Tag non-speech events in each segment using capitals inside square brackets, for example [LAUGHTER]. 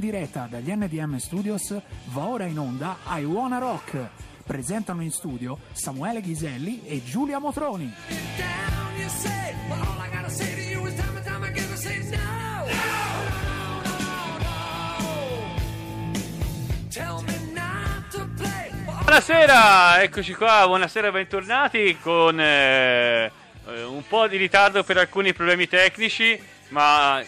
Diretta dagli NDM Studios va ora in onda I Wanna Rock. Presentano in studio Samuele Ghiselli e Giulia Motroni. Buonasera, eccoci qua, buonasera, bentornati con eh, eh, un po' di ritardo per alcuni problemi tecnici, ma,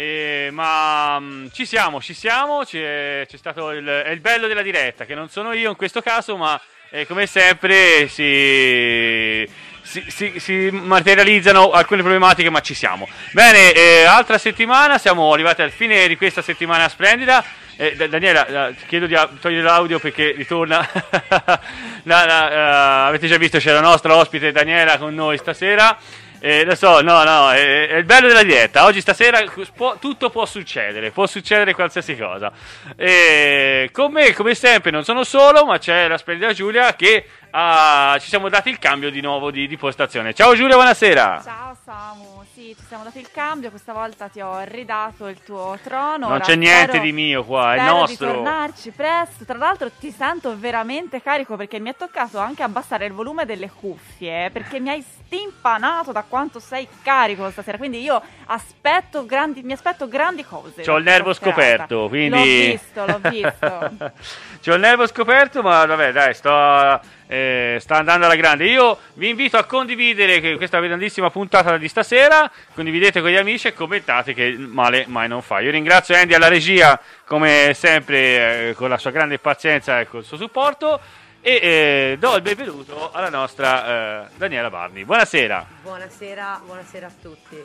eh, ma mm, ci siamo, ci siamo, c'è, c'è stato il, è il bello della diretta, che non sono io in questo caso, ma eh, come sempre si, si, si, si materializzano alcune problematiche, ma ci siamo. Bene, eh, altra settimana, siamo arrivati al fine di questa settimana splendida. Eh, Da- Daniela, ti chiedo di togliere l'audio perché ritorna. [LAUGHS] La- la- eh, avete già visto, c'è la nostra ospite Daniela con noi stasera. Eh, lo so, no, no, è, è il bello della diretta. Oggi stasera può- tutto può succedere, può succedere qualsiasi cosa. E con me, come sempre, non sono solo, ma c'è la splendida Giulia che ah, ci siamo dati il cambio di nuovo di, di postazione. Ciao Giulia, buonasera. Ciao Samu, sì, ci siamo dati il cambio, questa volta ti ho ridato il tuo trono. Non ora c'è niente spero- di mio qua, è nostro. di tornarci presto. Tra l'altro ti sento veramente carico perché mi è toccato anche abbassare il volume delle cuffie perché mi hai stimpanato da quanto sei carico stasera. Quindi io aspetto grandi, mi aspetto grandi cose. C'ho il nervo scoperto, quindi... L'ho visto, l'ho visto. [LAUGHS] C'ho il nervo scoperto, ma vabbè, dai, sto, eh, sta andando alla grande. Io vi invito a condividere questa grandissima puntata di stasera, condividete con gli amici e commentate che male mai non fa. Io ringrazio Andy alla regia, come sempre, eh, con la sua grande pazienza e col suo supporto. E eh, do il benvenuto alla nostra eh, Daniela Barni. Buonasera. Buonasera, buonasera a tutti.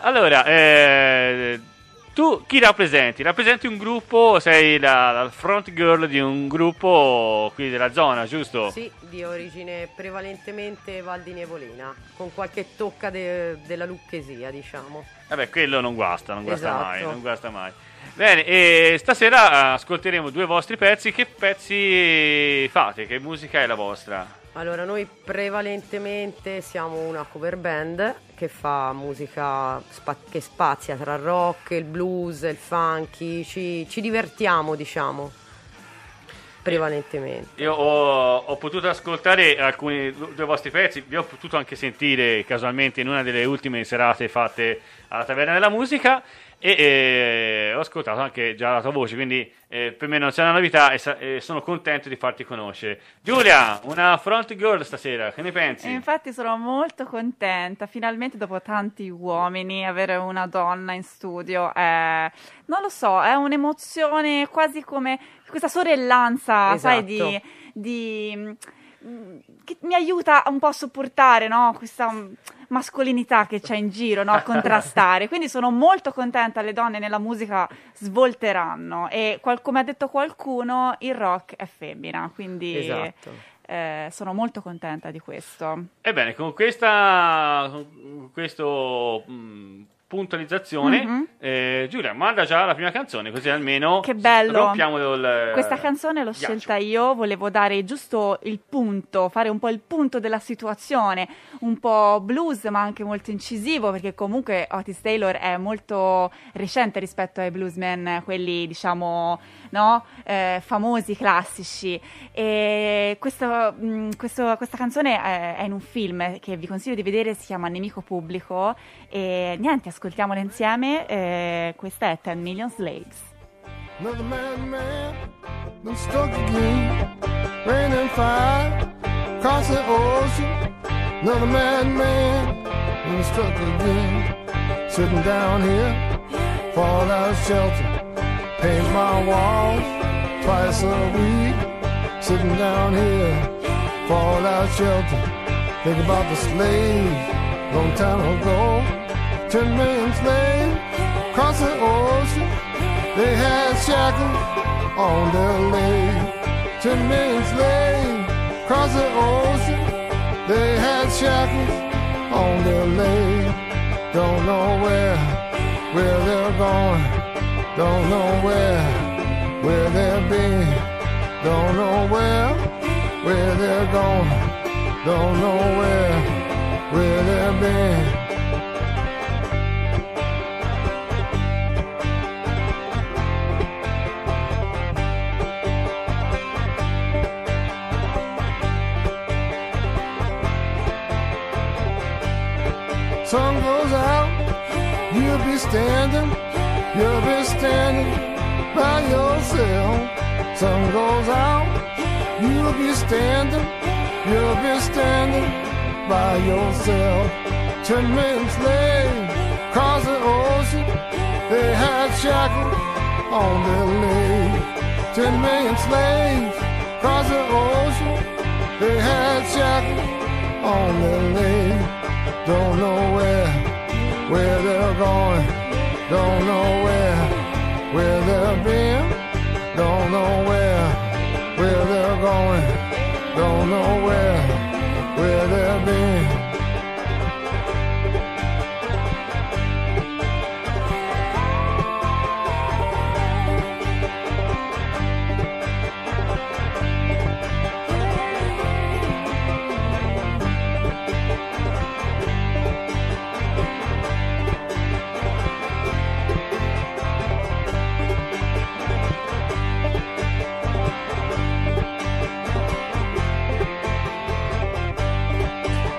Allora, eh, tu chi rappresenti? Rappresenti un gruppo, sei la, la front girl di un gruppo qui della zona, giusto? Sì, di origine prevalentemente Val di Nevolina, con qualche tocca de- della lucchesia, diciamo. Vabbè, quello non guasta, non guasta Esatto. mai, non guasta mai. Bene, e stasera ascolteremo due vostri pezzi. Che pezzi fate? Che musica è la vostra? Allora, noi prevalentemente siamo una cover band che fa musica spa- che spazia tra il rock, il blues, il funky, ci, ci divertiamo, diciamo, prevalentemente. Io ho, ho potuto ascoltare alcuni due vostri pezzi, vi ho potuto anche sentire casualmente in una delle ultime serate fatte alla Taverna della Musica e eh, ho ascoltato anche già la tua voce, quindi eh, per me non c'è una novità e, sa- e sono contento di farti conoscere. Giulia, una front girl stasera, che ne pensi? E infatti sono molto contenta, finalmente dopo tanti uomini avere una donna in studio è, non lo so, è un'emozione quasi come questa sorellanza, sai, di, Esatto. di, che mi aiuta un po' a sopportare, no? Questa mm, mascolinità che c'è in giro, no? A [LAUGHS] contrastare. Quindi sono molto contenta, le donne nella musica svolteranno e qual- come ha detto qualcuno, il rock è femmina, quindi... Esatto. Eh, sono molto contenta di questo. Ebbene, con questa con questo, mh, puntualizzazione, Mhm. eh, Giulia, manda già la prima canzone, così almeno Che bello. rompiamo il Questa canzone l'ho ghiaccio. scelta io, volevo dare giusto il punto, fare un po' il punto della situazione, un po' blues ma anche molto incisivo perché comunque Otis Taylor è molto recente rispetto ai bluesmen, quelli diciamo no? Eh, famosi, classici. E questo- mh, questo- questa canzone è, è in un film che vi consiglio di vedere, si chiama Nemico Pubblico e niente, ascoltiamola insieme, eh, questa è 10 Million Slaves. Another man, man, been stuck again. Rain and fire, across the ocean. Another man, man, been stuck again. Sitting down here, fall out shelter. Paint my walls twice a week. Sitting down here, fall out shelter. Think about the slaves, long time ago. Ten million slaves across the ocean. They had shackles on their legs. Ten million slaves across the ocean. They had shackles on their legs. Don't know where, where they're going. Don't know where, where they've been. Don't know where, where they're going. Don't know where, where they've been. Sun goes out, you'll be standing you'll be standing by yourself. Sun goes out, you'll be standing, you'll be standing by yourself. Ten slaves across the ocean, they had shackles on their legs. Ten slaves across the ocean, they had shackles on their legs. Don't know where, where they're going. Don't know where, where they've been. Don't know where, where they're going. Don't know where, where they've been.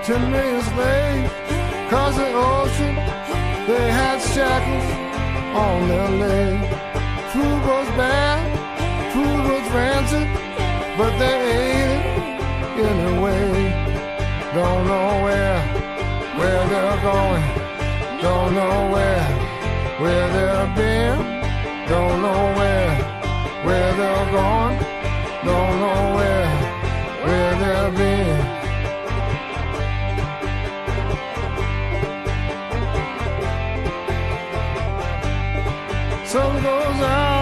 Ten million slaves across the ocean. They had shackles on their legs. Food was bad, food was rancid, but they ate it anyway. Don't know where, where they're going. Don't know where, where they've been. Don't know where, where they're going. Don't know where, where they've been. Sun goes out,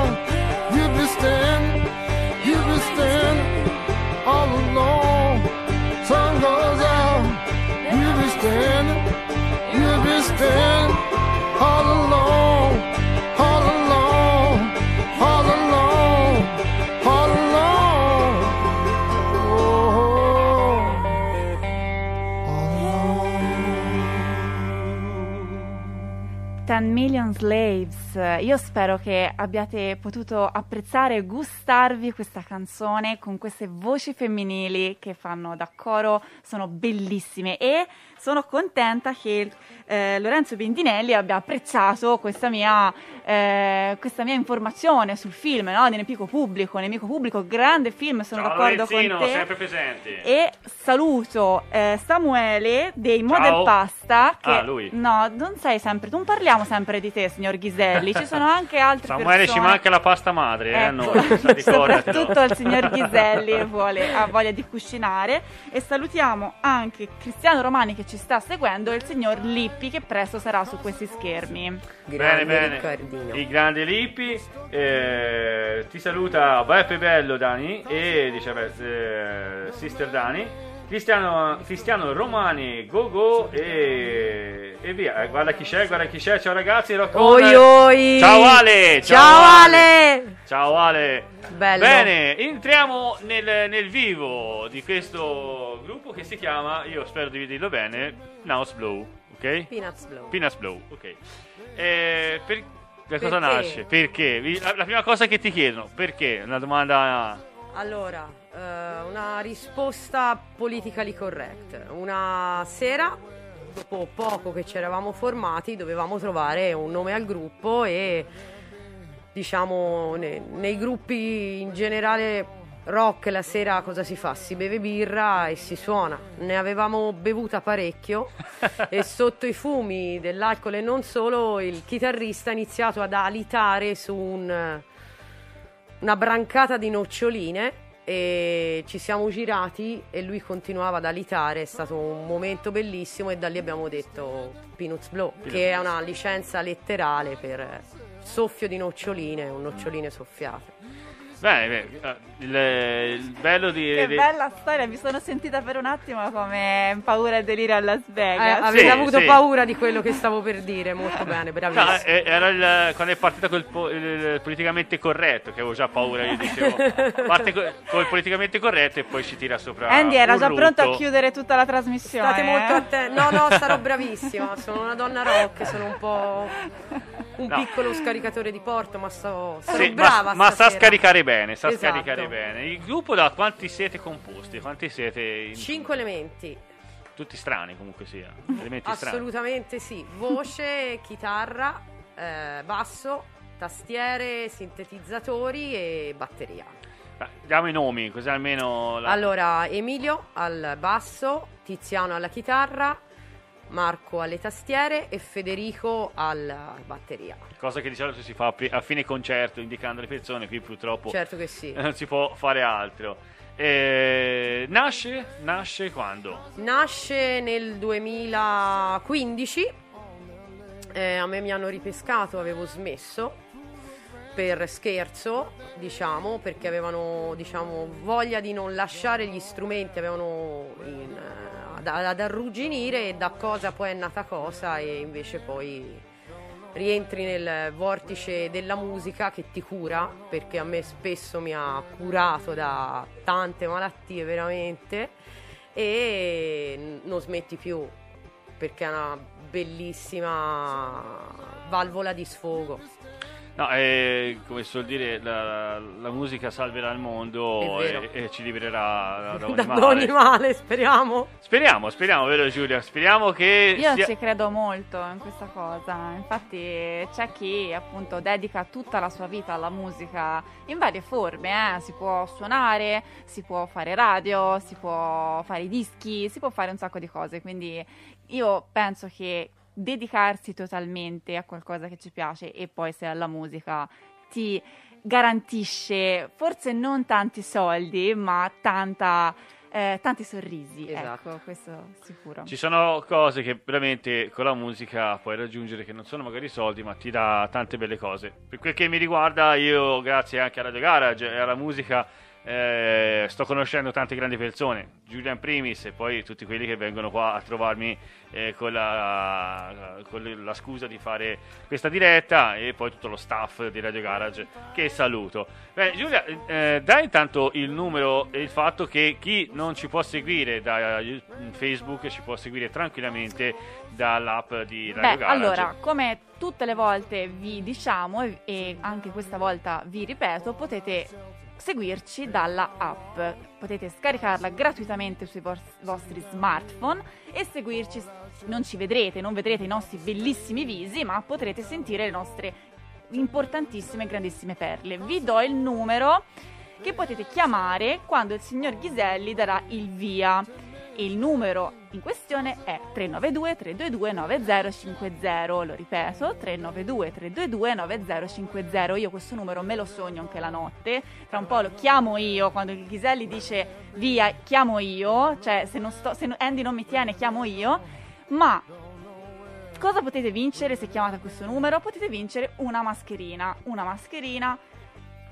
10 Million Slaves. Io spero che abbiate potuto apprezzare e gustarvi questa canzone con queste voci femminili che fanno da coro, sono bellissime e sono contenta che eh, Lorenzo Bendinelli abbia apprezzato questa mia, eh, questa mia informazione sul film no? di Nemico Pubblico. Nemico Pubblico, grande film, sono Ciao d'accordo con Lorenzino, te. sempre presenti. E saluto eh, Samuele dei Ciao. Model Pasta. Che, Ah, lui. No, non sei sempre, non parliamo sempre di te, signor Ghiselli. Ci sono anche altre Samuele ci manca la pasta madre, eh, Ecco, noi, sa, ricordatelo. soprattutto al signor Ghiselli vuole, ha voglia di cucinare e salutiamo anche Cristiano Romani che ci sta seguendo e il signor Lippi che presto sarà su questi schermi. Grande bene, bene. Riccardino. Il grande Lippi. eh, ti saluta Beppe Bello Dani e dice beh, eh, Sister Dani. Cristiano, Cristiano Romani, go go e, e via. Eh, guarda chi c'è, guarda chi c'è. Ciao ragazzi, Oi oi! Ciao Ale! Ciao Ale! Ciao Ale! Bello. Bene, entriamo nel, nel vivo di questo gruppo che si chiama, io spero di dirlo bene, Nose Blow, ok? Peanuts Blow. Peanuts Blow, ok. Eh, per, da cosa nasce? Perché? La, la prima cosa che ti chiedono, perché? Una domanda... Allora, eh, una risposta politically correct. Una sera, dopo poco che ci eravamo formati, dovevamo trovare un nome al gruppo e diciamo ne- nei gruppi in generale rock la sera cosa si fa? Si beve birra e si suona. Ne avevamo bevuta parecchio [LAUGHS] e sotto i fumi dell'alcol e non solo il chitarrista ha iniziato ad alitare su un una brancata di noccioline e ci siamo girati e lui continuava ad alitare, è stato un momento bellissimo e da lì abbiamo detto Peanuts Blow, che è una licenza letterale per soffio di noccioline, un noccioline soffiate. Bene, bene, eh, il, il bello di... Che di- bella storia, mi sono sentita per un attimo come paura e delirio a Las Eh, Vegas. avete Sì, avuto sì. paura di quello che stavo per dire, molto bene, No, bravissimo. eh, era il, quando è partita col po- il politicamente corretto che avevo già paura, io dicevo [LAUGHS] parte co- col politicamente corretto e poi ci tira sopra Andy era già pronto a rutto. chiudere tutta la trasmissione. State molto eh? attenti. No, no, sarò bravissima. Sono una donna rock, sono un po' [LAUGHS] un No. piccolo scaricatore di porto, ma sto, sarò Sì, brava. ma, ma sa scaricare bene, sa Esatto. scaricare bene. Il gruppo da quanti siete composti? Quanti siete? in- Cinque elementi. tutti strani comunque sia, elementi strani. Assolutamente sì. Voce, [LAUGHS] chitarra, eh, basso, tastiere, sintetizzatori e batteria. Beh, diamo i nomi, così almeno... la- Allora, Emilio al basso, Tiziano alla chitarra, Marco alle tastiere e Federico alla batteria. Cosa che di solito si fa a fine concerto, indicando le persone, qui purtroppo Certo che sì. [LAUGHS] non si può fare altro. Eh, nasce? Nasce quando? Nasce nel 2015, eh, a me mi hanno ripescato, avevo smesso per scherzo, diciamo, perché avevano diciamo, voglia di non lasciare gli strumenti, avevano in, eh, ad, ad arrugginire da cosa poi è nata cosa e invece poi rientri nel vortice della musica che ti cura, perché a me spesso mi ha curato da tante malattie veramente e non smetti più perché è una bellissima valvola di sfogo. No, eh, come si suol dire, la, la musica salverà il mondo e, e ci libererà [LAUGHS] da, da ogni Da male. ogni male, speriamo. Speriamo, speriamo, vero Giulia? Speriamo che Io sia... ci credo molto in questa cosa, infatti c'è chi appunto dedica tutta la sua vita alla musica in varie forme, eh. si può suonare, si può fare radio, si può fare i dischi, si può fare un sacco di cose, quindi io penso che dedicarsi totalmente a qualcosa che ci piace e poi se alla musica ti garantisce forse non tanti soldi, ma tanta, eh, tanti sorrisi, Esatto. ecco, questo sicuro. Ci sono cose che veramente con la musica puoi raggiungere che non sono magari soldi, ma ti dà tante belle cose. Per quel che mi riguarda, io grazie anche a Radio Garage e alla musica eh, sto conoscendo tante grandi persone, Julian Primis e poi tutti quelli che vengono qua a trovarmi eh, con, la, con la scusa di fare questa diretta e poi tutto lo staff di Radio Garage che saluto. Beh, Giulia, eh, dai intanto il numero e il fatto che chi non ci può seguire da eh, Facebook ci può seguire tranquillamente dall'app di Radio Beh, Garage. allora, come tutte le volte vi diciamo e anche questa volta vi ripeto, potete seguirci dalla app. Potete scaricarla gratuitamente sui vos- vostri smartphone e seguirci. Non ci vedrete, non vedrete i nostri bellissimi visi, ma potrete sentire le nostre importantissime e grandissime perle. Vi do il numero che potete chiamare quando il signor Ghiselli darà il via. E il numero in questione è 392 322 9050. Lo ripeto, 392 322 9050. Io questo numero me lo sogno anche la notte. Tra un po' lo chiamo io quando il Ghiselli dice via, chiamo io, cioè se, non sto, se Andy non mi tiene, chiamo io. Ma cosa potete vincere se chiamate questo numero? Potete vincere una mascherina, una mascherina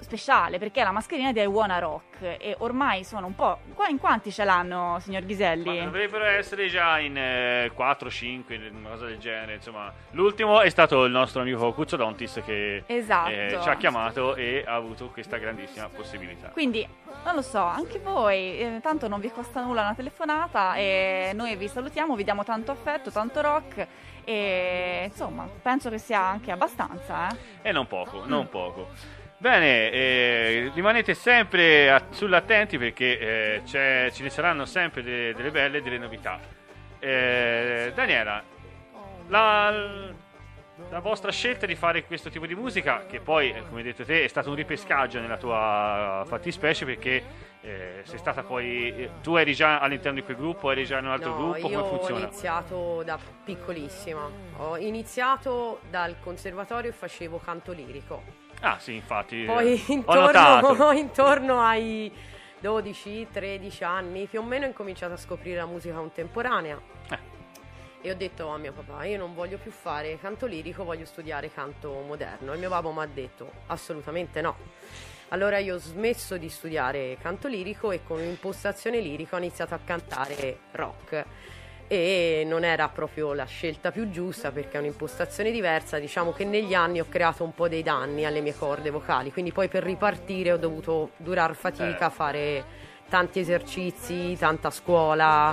speciale perché è la mascherina di I Wanna Rock e ormai sono un po'... qua- In quanti ce l'hanno, signor Ma Ghiselli? dovrebbero essere già in 4-5, una cosa del genere. Insomma, l'ultimo è stato il nostro amico Cuzzodontis che Esatto. eh, ci ha chiamato e ha avuto questa grandissima possibilità. Quindi, non lo so, anche voi, eh, tanto non vi costa nulla una telefonata e noi vi salutiamo, vi diamo tanto affetto, tanto rock e insomma, penso che sia anche abbastanza, eh. E non poco, non poco. Bene, eh, rimanete sempre a- sull'attenti perché eh, ce ne saranno sempre de- delle belle e delle novità. Eh, Daniela, la, la vostra scelta di fare questo tipo di musica, che poi, eh, come hai detto te, è stato un ripescaggio nella tua fattispecie perché eh, sei stata poi... eh, tu eri già all'interno di quel gruppo, eri già in un altro No, gruppo, io come ho funziona? iniziato da piccolissima. Ho iniziato dal conservatorio e facevo canto lirico. Ah sì, infatti, Poi eh, ho [LAUGHS] notato. intorno, [LAUGHS] intorno ai 12-13 anni più o meno ho incominciato a scoprire la musica contemporanea. Eh. E ho detto a mio papà, io non voglio più fare canto lirico, voglio studiare canto moderno. E mio papà mi ha detto, assolutamente no. Allora io ho smesso di studiare canto lirico e con un'impostazione lirica ho iniziato a cantare rock. E non era proprio la scelta più giusta perché è un'impostazione diversa. Diciamo che negli anni ho creato un po' dei danni alle mie corde vocali, quindi poi per ripartire ho dovuto durar fatica, Eh. fare tanti esercizi, tanta scuola.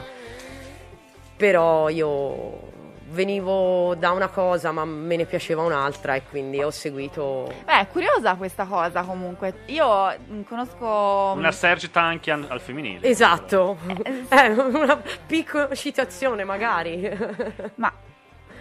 Però io venivo da una cosa ma me ne piaceva un'altra e quindi ho seguito... Beh, è curiosa questa cosa comunque. Io mm, conosco... Una Serge Tankian al femminile. Esatto, Eh, eh, una piccola citazione magari. [LAUGHS] Ma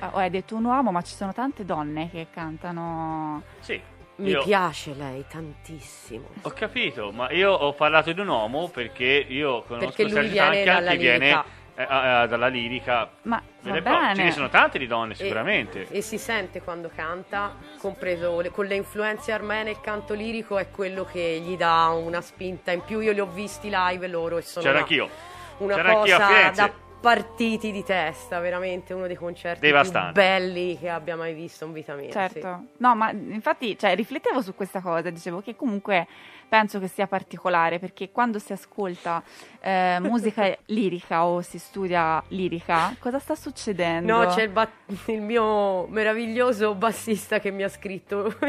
oh, hai detto un uomo, ma ci sono tante donne che cantano. Sì. Mi io- piace lei tantissimo. Ho capito, ma io ho parlato di un uomo perché io conosco Perché Tankian dalla che viene. Eh, eh, dalla lirica. Ma va e proprie. Ce bene. ne sono tante di donne E- sicuramente. E, si sente quando canta, compreso le- con le influenze armene, il canto lirico è quello che gli dà una spinta in più. Io li ho visti live loro e sono C'era una, anch'io. una C'era anch'io a cosa Firenze. da partiti di testa, veramente uno dei concerti Devastante. più belli che abbia mai visto in vita mia. sì. Certo. No, ma infatti, cioè, riflettevo su questa cosa, dicevo che comunque penso che sia particolare perché quando si ascolta eh, musica [LAUGHS] lirica o si studia lirica, cosa sta succedendo? No, c'è il, ba- il mio meraviglioso bassista che mi ha scritto [LAUGHS]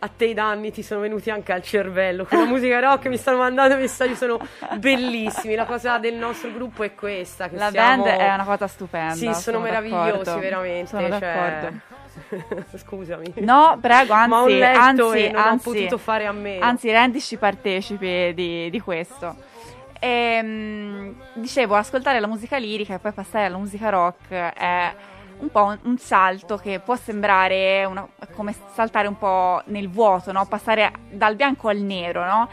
a te i danni ti sono venuti anche al cervello con la [LAUGHS] musica rock mi stanno mandando messaggi sono bellissimi la cosa del nostro gruppo è questa che La siamo- band è una cosa stupenda. sì sono, meravigliosi d'accordo. veramente Sono cioè- d'accordo. [LAUGHS] scusami No, prego, anzi, anzi, e anzi, ho potuto fare a meno Anzi, rendici partecipi di, di questo. Ehm, dicevo, ascoltare la musica lirica e poi passare alla musica rock è un po' un, un salto che può sembrare una- come saltare un po' nel vuoto, no? Passare dal bianco al nero, no?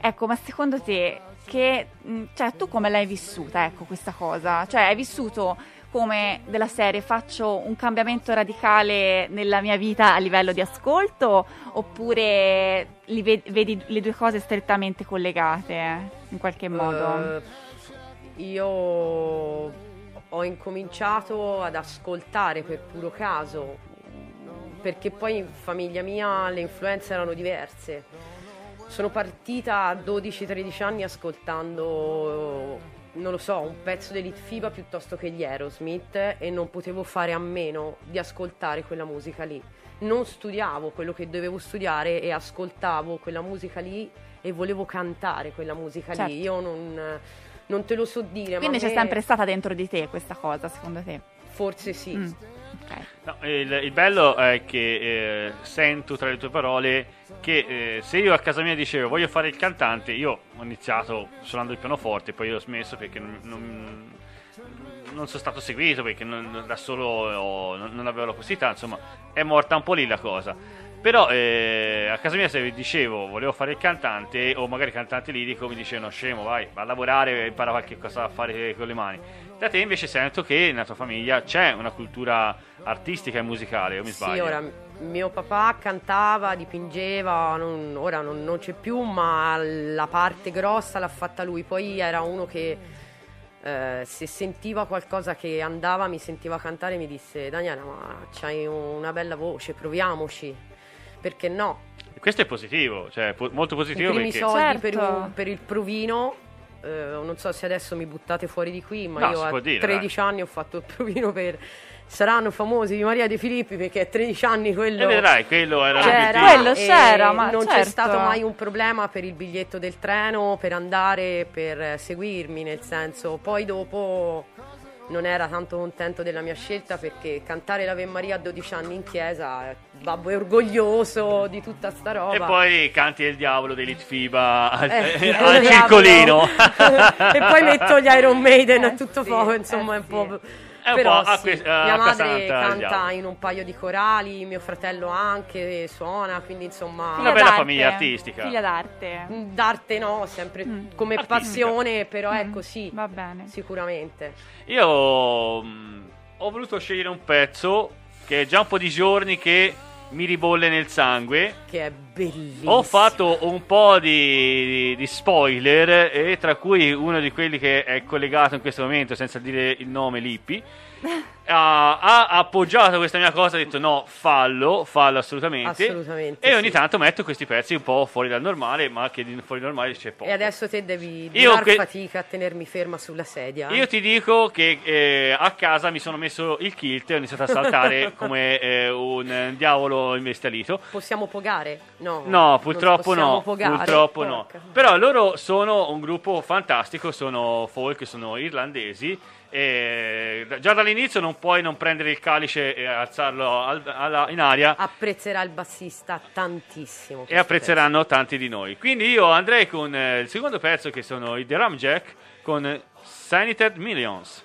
Ecco, ma secondo te, che, mh, cioè, tu come l'hai vissuta, ecco, questa cosa? Cioè, hai vissuto come della serie faccio un cambiamento radicale nella mia vita a livello di ascolto oppure li ve- vedi le due cose strettamente collegate eh, in qualche modo? Eh, io ho incominciato ad ascoltare per puro caso, perché poi in famiglia mia le influenze erano diverse. Sono partita a 12-13 anni ascoltando, non lo so, un pezzo dell'Elite FIBA piuttosto che gli Aerosmith e non potevo fare a meno di ascoltare quella musica lì. Non studiavo quello che dovevo studiare e ascoltavo quella musica lì e volevo cantare quella musica Certo. lì. Io non, non te lo so dire. Quindi ma c'è me sempre stata dentro di te questa cosa, secondo te? Forse sì. Mm, No, il, il bello è che eh, sento tra le tue parole che eh, se io a casa mia dicevo voglio fare il cantante, io ho iniziato suonando il pianoforte, poi ho smesso perché non, non- non sono stato seguito, perché non- da solo ho- non, non avevo la possibilità, insomma è morta un po' lì la cosa. Però eh, a casa mia se dicevo volevo fare il cantante o magari cantante lirico mi dicevano scemo vai, va a lavorare e impara qualche cosa a fare con le mani. Da te invece sento che nella tua famiglia c'è una cultura artistica e musicale, o mi Sì, sbaglio? ora mio papà cantava, dipingeva, non- ora non, non c'è più, ma la parte grossa l'ha fatta lui. Poi era uno che eh, se sentiva qualcosa che andava, mi sentiva cantare, mi disse Daniela, ma c'hai una bella voce, proviamoci. Perché no? Questo è positivo, cioè po- molto I positivo primi perché... soldi Certo. per, un- per il provino. Eh, non so se adesso mi buttate fuori di qui, ma No, io a dire, 13 anni ho fatto il provino per. Saranno famosi di Maria De Filippi perché a 13 anni quello. E vedrai, quello era C'era, l'obiettivo. Quello c'era, ma non c'è certo. stato mai un problema per il biglietto del treno, per andare, per eh, seguirmi, nel senso, poi dopo non era tanto contento della mia scelta perché cantare l'Ave Maria a 12 anni in chiesa, babbo è orgoglioso di tutta sta roba. E poi canti il diavolo dei Litfiba al, Eh, eh, [LAUGHS] al circolino. [LAUGHS] e poi metto gli Iron Maiden a Eh, tutto sì, fuoco, insomma, eh, è un po'. sì. Un Però po' a sì, a mia madre canta diavolo. in un paio di corali, mio fratello anche suona, quindi insomma Una bella d'arte. famiglia artistica. Figlia d'arte. d'arte no, sempre Mm. come Artistica. passione, però Mm, ecco sì, Va bene. sicuramente. Io mh, ho voluto scegliere un pezzo che è già un po' di giorni che mi ribolle nel sangue. Che è bellissimo. Ho fatto un po' di, di spoiler, e tra cui uno di quelli che è collegato in questo momento, senza dire il nome, Lippi. Ha, ha appoggiato questa mia cosa, ha detto no, fallo, fallo assolutamente. Assolutamente, E ogni sì. tanto metto questi pezzi un po' fuori dal normale, ma che fuori dal normale c'è poco. E adesso te devi Io far que- fatica a tenermi ferma sulla sedia. eh. Io ti dico che eh, a casa mi sono messo il kilt e ho iniziato a saltare [LAUGHS] come eh, un eh, diavolo imbestialito. Possiamo pogare? No. No, No, purtroppo no. pogare. Purtroppo no. Porca. Però loro sono un gruppo fantastico, sono folk, sono irlandesi. E già dall'inizio non puoi non prendere il calice e alzarlo al- alla- in aria Apprezzerà il bassista tantissimo. e apprezzeranno tanti di noi. Quindi io andrei con eh, il secondo pezzo che sono i The Ramjack con eh, Sanited Millions.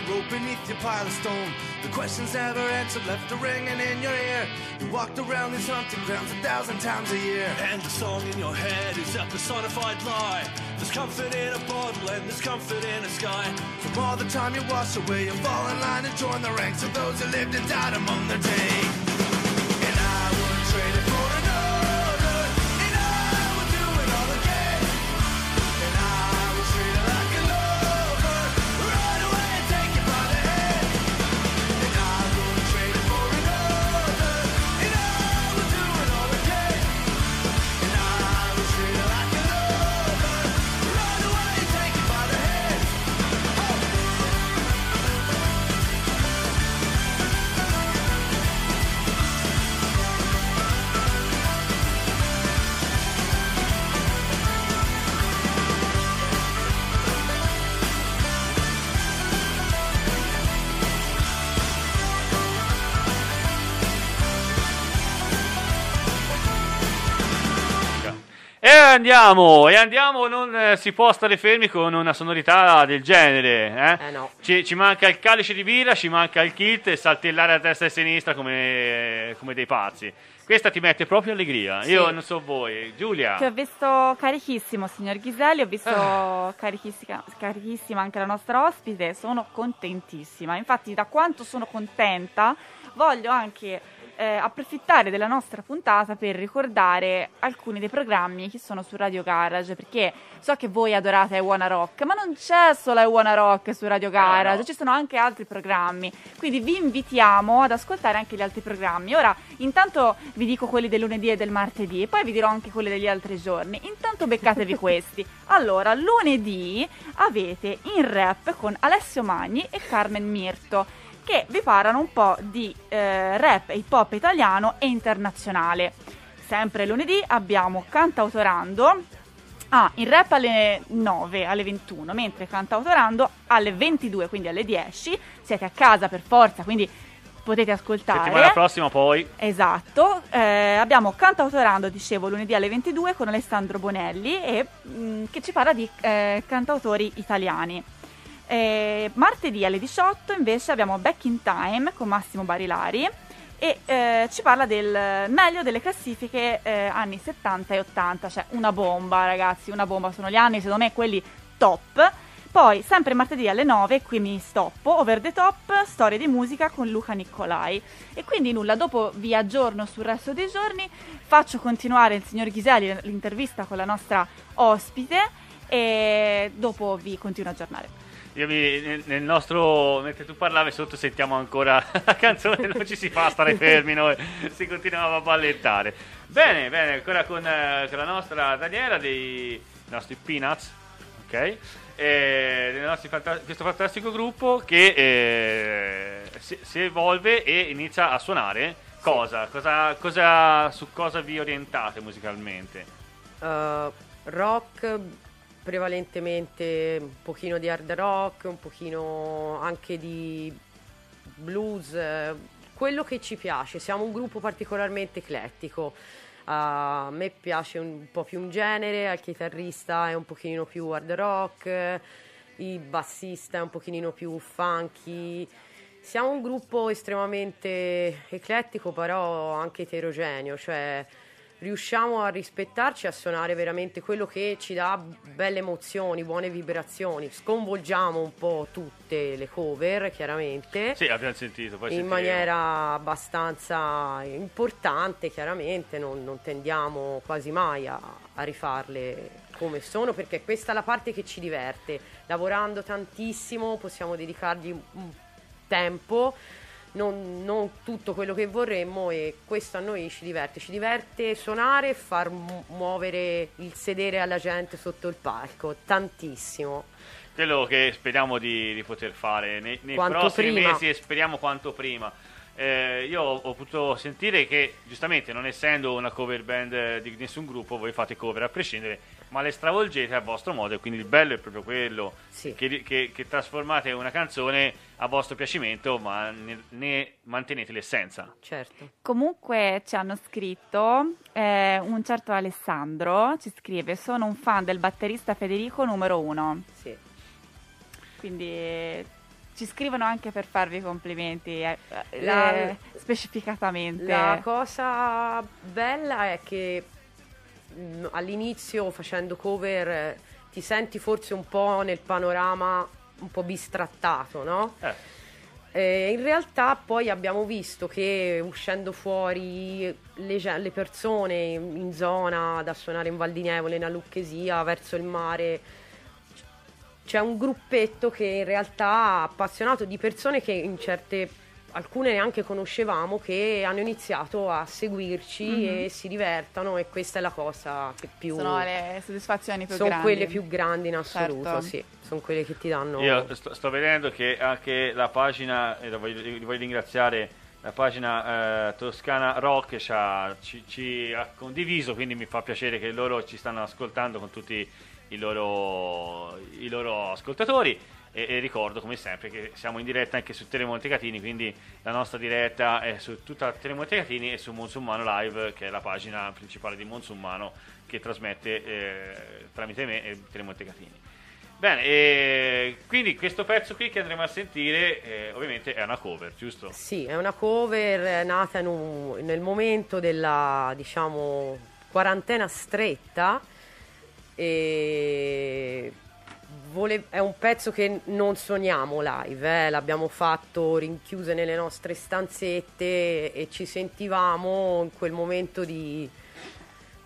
A song beneath your pile of stone. The questions never answered, left a ringing in your ear. You walked around these haunted grounds a thousand times a year. And the song in your head is a personified lie. There's comfort in a bottle and there's comfort in the sky. From all the time you wash away, you fall in line and join the ranks of those who lived and died among the day. Andiamo, e andiamo, non eh, si può stare fermi con una sonorità del genere. Eh? Eh no. ci, ci manca il calice di birra, ci manca il kit e saltellare a destra e a sinistra come, come dei pazzi. Questa ti mette proprio allegria. Sì. Io non so voi. Giulia. Ti ho visto carichissimo, signor Ghiselli, ho visto Ah. carichissima, carichissima anche la nostra ospite, sono contentissima. Infatti, da quanto sono contenta, voglio anche eh, approfittare della nostra puntata per ricordare alcuni dei programmi che sono su Radio Garage, perché so che voi adorate I Wanna Rock, ma non c'è solo I Wanna Rock su Radio Garage, no. ci sono anche altri programmi, quindi vi invitiamo ad ascoltare anche gli altri programmi. Ora, intanto vi dico quelli del lunedì e del martedì, e poi vi dirò anche quelli degli altri giorni. Intanto beccatevi [LAUGHS] questi. Allora, lunedì avete in rap con Alessio Magni e Carmen Mirto che vi parlano un po' di eh, rap e hip hop italiano e internazionale. Sempre lunedì abbiamo Cantautorando. Ah, in rap alle 9, alle 21, mentre Cantautorando alle 22, quindi alle 10. Siete a casa per forza, quindi potete ascoltare. Settimana prossima poi. Esatto, eh, abbiamo Cantautorando, dicevo, lunedì alle 22 con Alessandro Bonelli e, mh, che ci parla di eh, cantautori italiani. Eh, martedì alle 18 invece abbiamo Back in Time con Massimo Barilari e eh, ci parla del meglio delle classifiche eh, anni 70 e 80, cioè una bomba ragazzi, una bomba, sono gli anni secondo me quelli top. Poi, sempre martedì alle 9, qui mi stoppo, Over the Top, storie di musica con Luca Nicolai. E quindi nulla, dopo vi aggiorno sul resto dei giorni, faccio continuare il signor Ghiselli l'intervista con la nostra ospite e dopo vi continuo a aggiornare. Io mi, nel, nostro. Mentre tu parlavi sotto sentiamo ancora [LAUGHS] la canzone, non ci si fa stare fermi, noi si continuava a ballettare. Bene, bene, ancora con, eh, con la nostra Daniela dei nostri Peanuts, ok? E nostri fanta- questo fantastico gruppo che eh, si, si evolve e inizia a suonare. Cosa? cosa, cosa su cosa vi orientate musicalmente? Uh, rock prevalentemente un pochino di hard rock, un pochino anche di blues, quello che ci piace. Siamo un gruppo particolarmente eclettico. A me piace un po' più un genere, al chitarrista è un pochino più hard rock, il bassista è un pochino più funky. Siamo un gruppo estremamente eclettico, però anche eterogeneo, cioè riusciamo a rispettarci, a suonare veramente quello che ci dà belle emozioni, buone vibrazioni. Sconvolgiamo un po' tutte le cover, chiaramente. Sì, abbiamo sentito. Poi in sentiremo. maniera abbastanza importante, chiaramente, non, non tendiamo quasi mai a, a rifarle come sono, perché questa è la parte che ci diverte. Lavorando tantissimo possiamo dedicargli un tempo non, non tutto quello che vorremmo e questo a noi ci diverte. Ci diverte suonare e far mu- muovere il sedere alla gente sotto il palco, tantissimo. quello che speriamo di, di poter fare nei, nei prossimi prima. mesi e speriamo quanto prima. Eh, io ho, ho potuto sentire che, giustamente, non essendo una cover band eh, di nessun gruppo, voi fate cover a prescindere, ma le stravolgete a vostro modo. E quindi il bello è proprio quello Sì. che, che- che trasformate una canzone a vostro piacimento, ma ne, ne mantenete l'essenza. Certo. Comunque ci hanno scritto eh, un certo Alessandro, ci scrive sono un fan del batterista Federico numero uno, Sì. quindi eh, ci scrivono anche per farvi i complimenti eh, eh, La- specificatamente. La cosa bella è che all'inizio facendo cover eh, ti senti forse un po' nel panorama un po' bistrattato, no? Eh, Eh, in realtà poi abbiamo visto che uscendo fuori le, le persone in zona da suonare in Val di Nevole, in Lucchesia, verso il mare, c'è un gruppetto che in realtà è appassionato di persone che in certe alcune neanche conoscevamo che hanno iniziato a seguirci Mhm. e si divertano e questa è la cosa che più Sono le soddisfazioni più sono grandi. quelle più grandi in assoluto, Certo. sì, sono quelle che ti danno Io sto, sto vedendo che anche la pagina, e la voglio, voglio ringraziare, la pagina eh, Toscana Rock ci ha, ci- ci ha condiviso, quindi mi fa piacere che loro ci stanno ascoltando con tutti i loro, i loro ascoltatori. E, e ricordo come sempre che siamo in diretta anche su Telemonte Catini, quindi la nostra diretta è su tutta Telemonte Catini e su Monsummano Live, che è la pagina principale di Monsummano che trasmette eh, tramite me e Telemonte Catini. Bene, e quindi questo pezzo qui che andremo a sentire eh, ovviamente è una cover, giusto? Sì, è una cover eh, nata un- nel momento della, diciamo, quarantena stretta e vole- è un pezzo che non suoniamo live, eh, l'abbiamo fatto rinchiuse nelle nostre stanzette e ci sentivamo in quel momento di,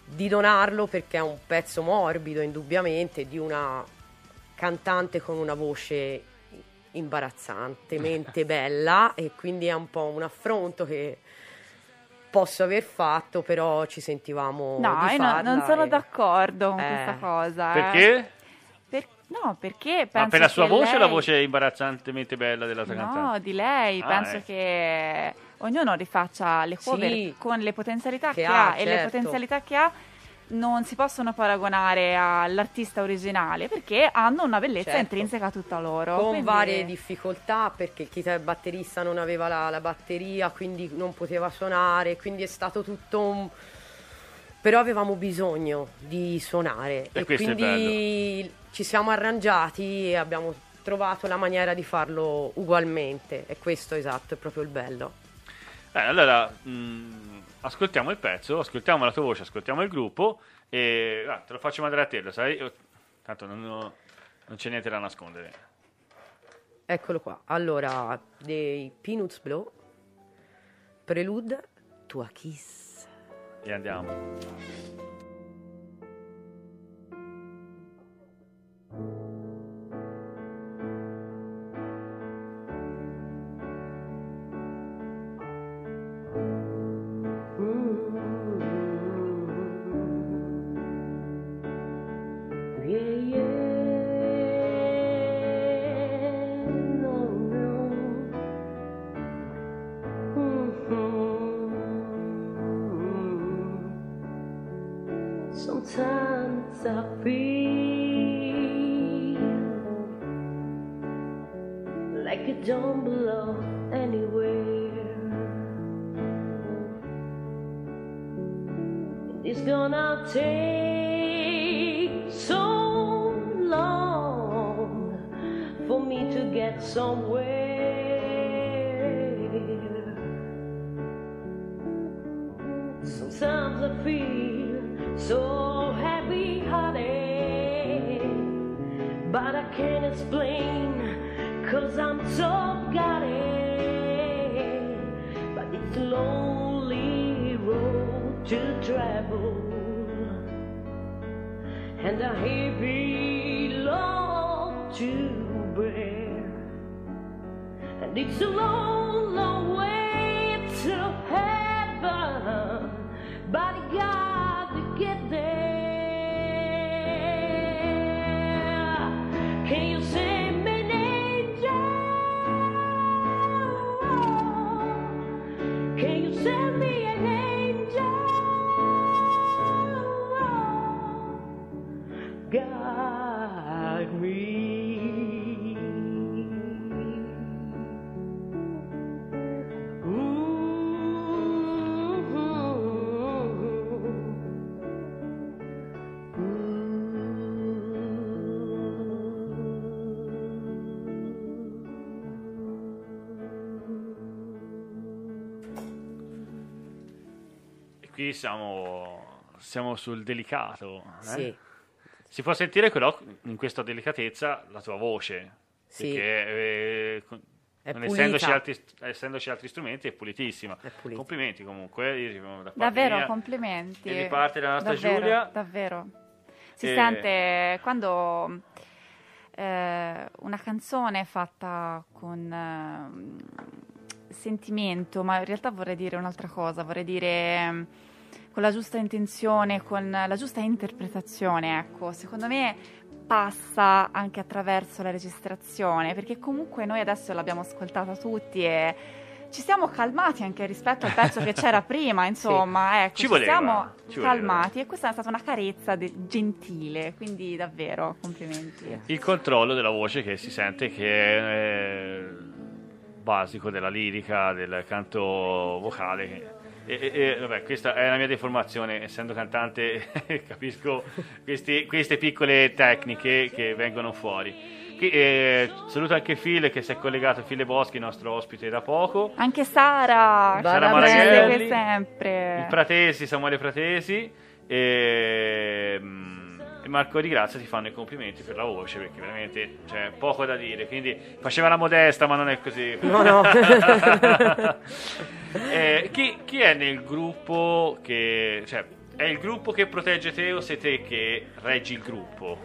di donarlo perché è un pezzo morbido indubbiamente di una cantante con una voce imbarazzantemente [LAUGHS] bella e quindi è un po' un affronto che posso aver fatto però ci sentivamo No, di io no- farla non sono e- d'accordo con Eh. questa cosa. eh. Perché? Per- no, perché penso Ma per la sua voce o la lei- voce imbarazzantemente bella dell'altra No, cantante? di lei, Ah, penso eh. che ognuno rifaccia le cover Sì. con le potenzialità che, Che ha, ha, e le certo. potenzialità che ha non si possono paragonare all'artista originale perché hanno una bellezza Certo. intrinseca tutta loro. con quindi- varie difficoltà perché il chitar- batterista non aveva la, la batteria quindi non poteva suonare quindi è stato tutto un però avevamo bisogno di suonare E e, quindi ci siamo arrangiati e abbiamo trovato la maniera di farlo ugualmente e questo esatto è proprio il bello Bene, allora mh, ascoltiamo il pezzo, ascoltiamo la tua voce, ascoltiamo il gruppo e ah, te lo faccio mandare a te, lo sai? Io- tanto non, non c'è niente da nascondere. Eccolo qua. Allora, dei Peanuts Blow, Prelude, Tua Kiss. E andiamo. Qui siamo, siamo sul delicato. eh? Sì. Si può sentire però in questa delicatezza la tua voce. Sì. Perché eh, essendoci altri, essendoci altri strumenti è pulitissima. È pulita. Complimenti comunque. da Davvero, mia. complimenti. E di parte della nostra Davvero, Giulia. Davvero. Si E- sente quando eh, una canzone fatta con eh, sentimento, ma in realtà vorrei dire un'altra cosa, vorrei dire mm, con la giusta intenzione, con la giusta interpretazione, ecco, secondo me passa anche attraverso la registrazione, perché comunque noi adesso l'abbiamo ascoltata tutti e ci siamo calmati anche rispetto al pezzo che c'era [LAUGHS] prima, insomma, ecco, Ci ci, voleva, siamo ci voleva. calmati e questa è stata una carezza de- gentile, quindi davvero complimenti. Il controllo della voce che si sente che è eh, basico della lirica, del canto vocale. E, e- e, vabbè, questa è la mia deformazione, essendo cantante [LAUGHS] capisco questi- queste piccole tecniche che vengono fuori. Qui, eh, saluto anche Phil che si è collegato, Phil Boschi, nostro ospite da poco. Anche Sara, Sara che Maraghelli, sempre. Il Pratesi, Samuele Pratesi e, mm, e Marco Di Grazia ti fanno i complimenti per la voce perché veramente c'è poco da dire. Quindi faceva la modesta, ma non è così. No, no. [LAUGHS] Eh, chi, chi è nel gruppo che. Cioè, è il gruppo che protegge te o sei te che reggi il gruppo?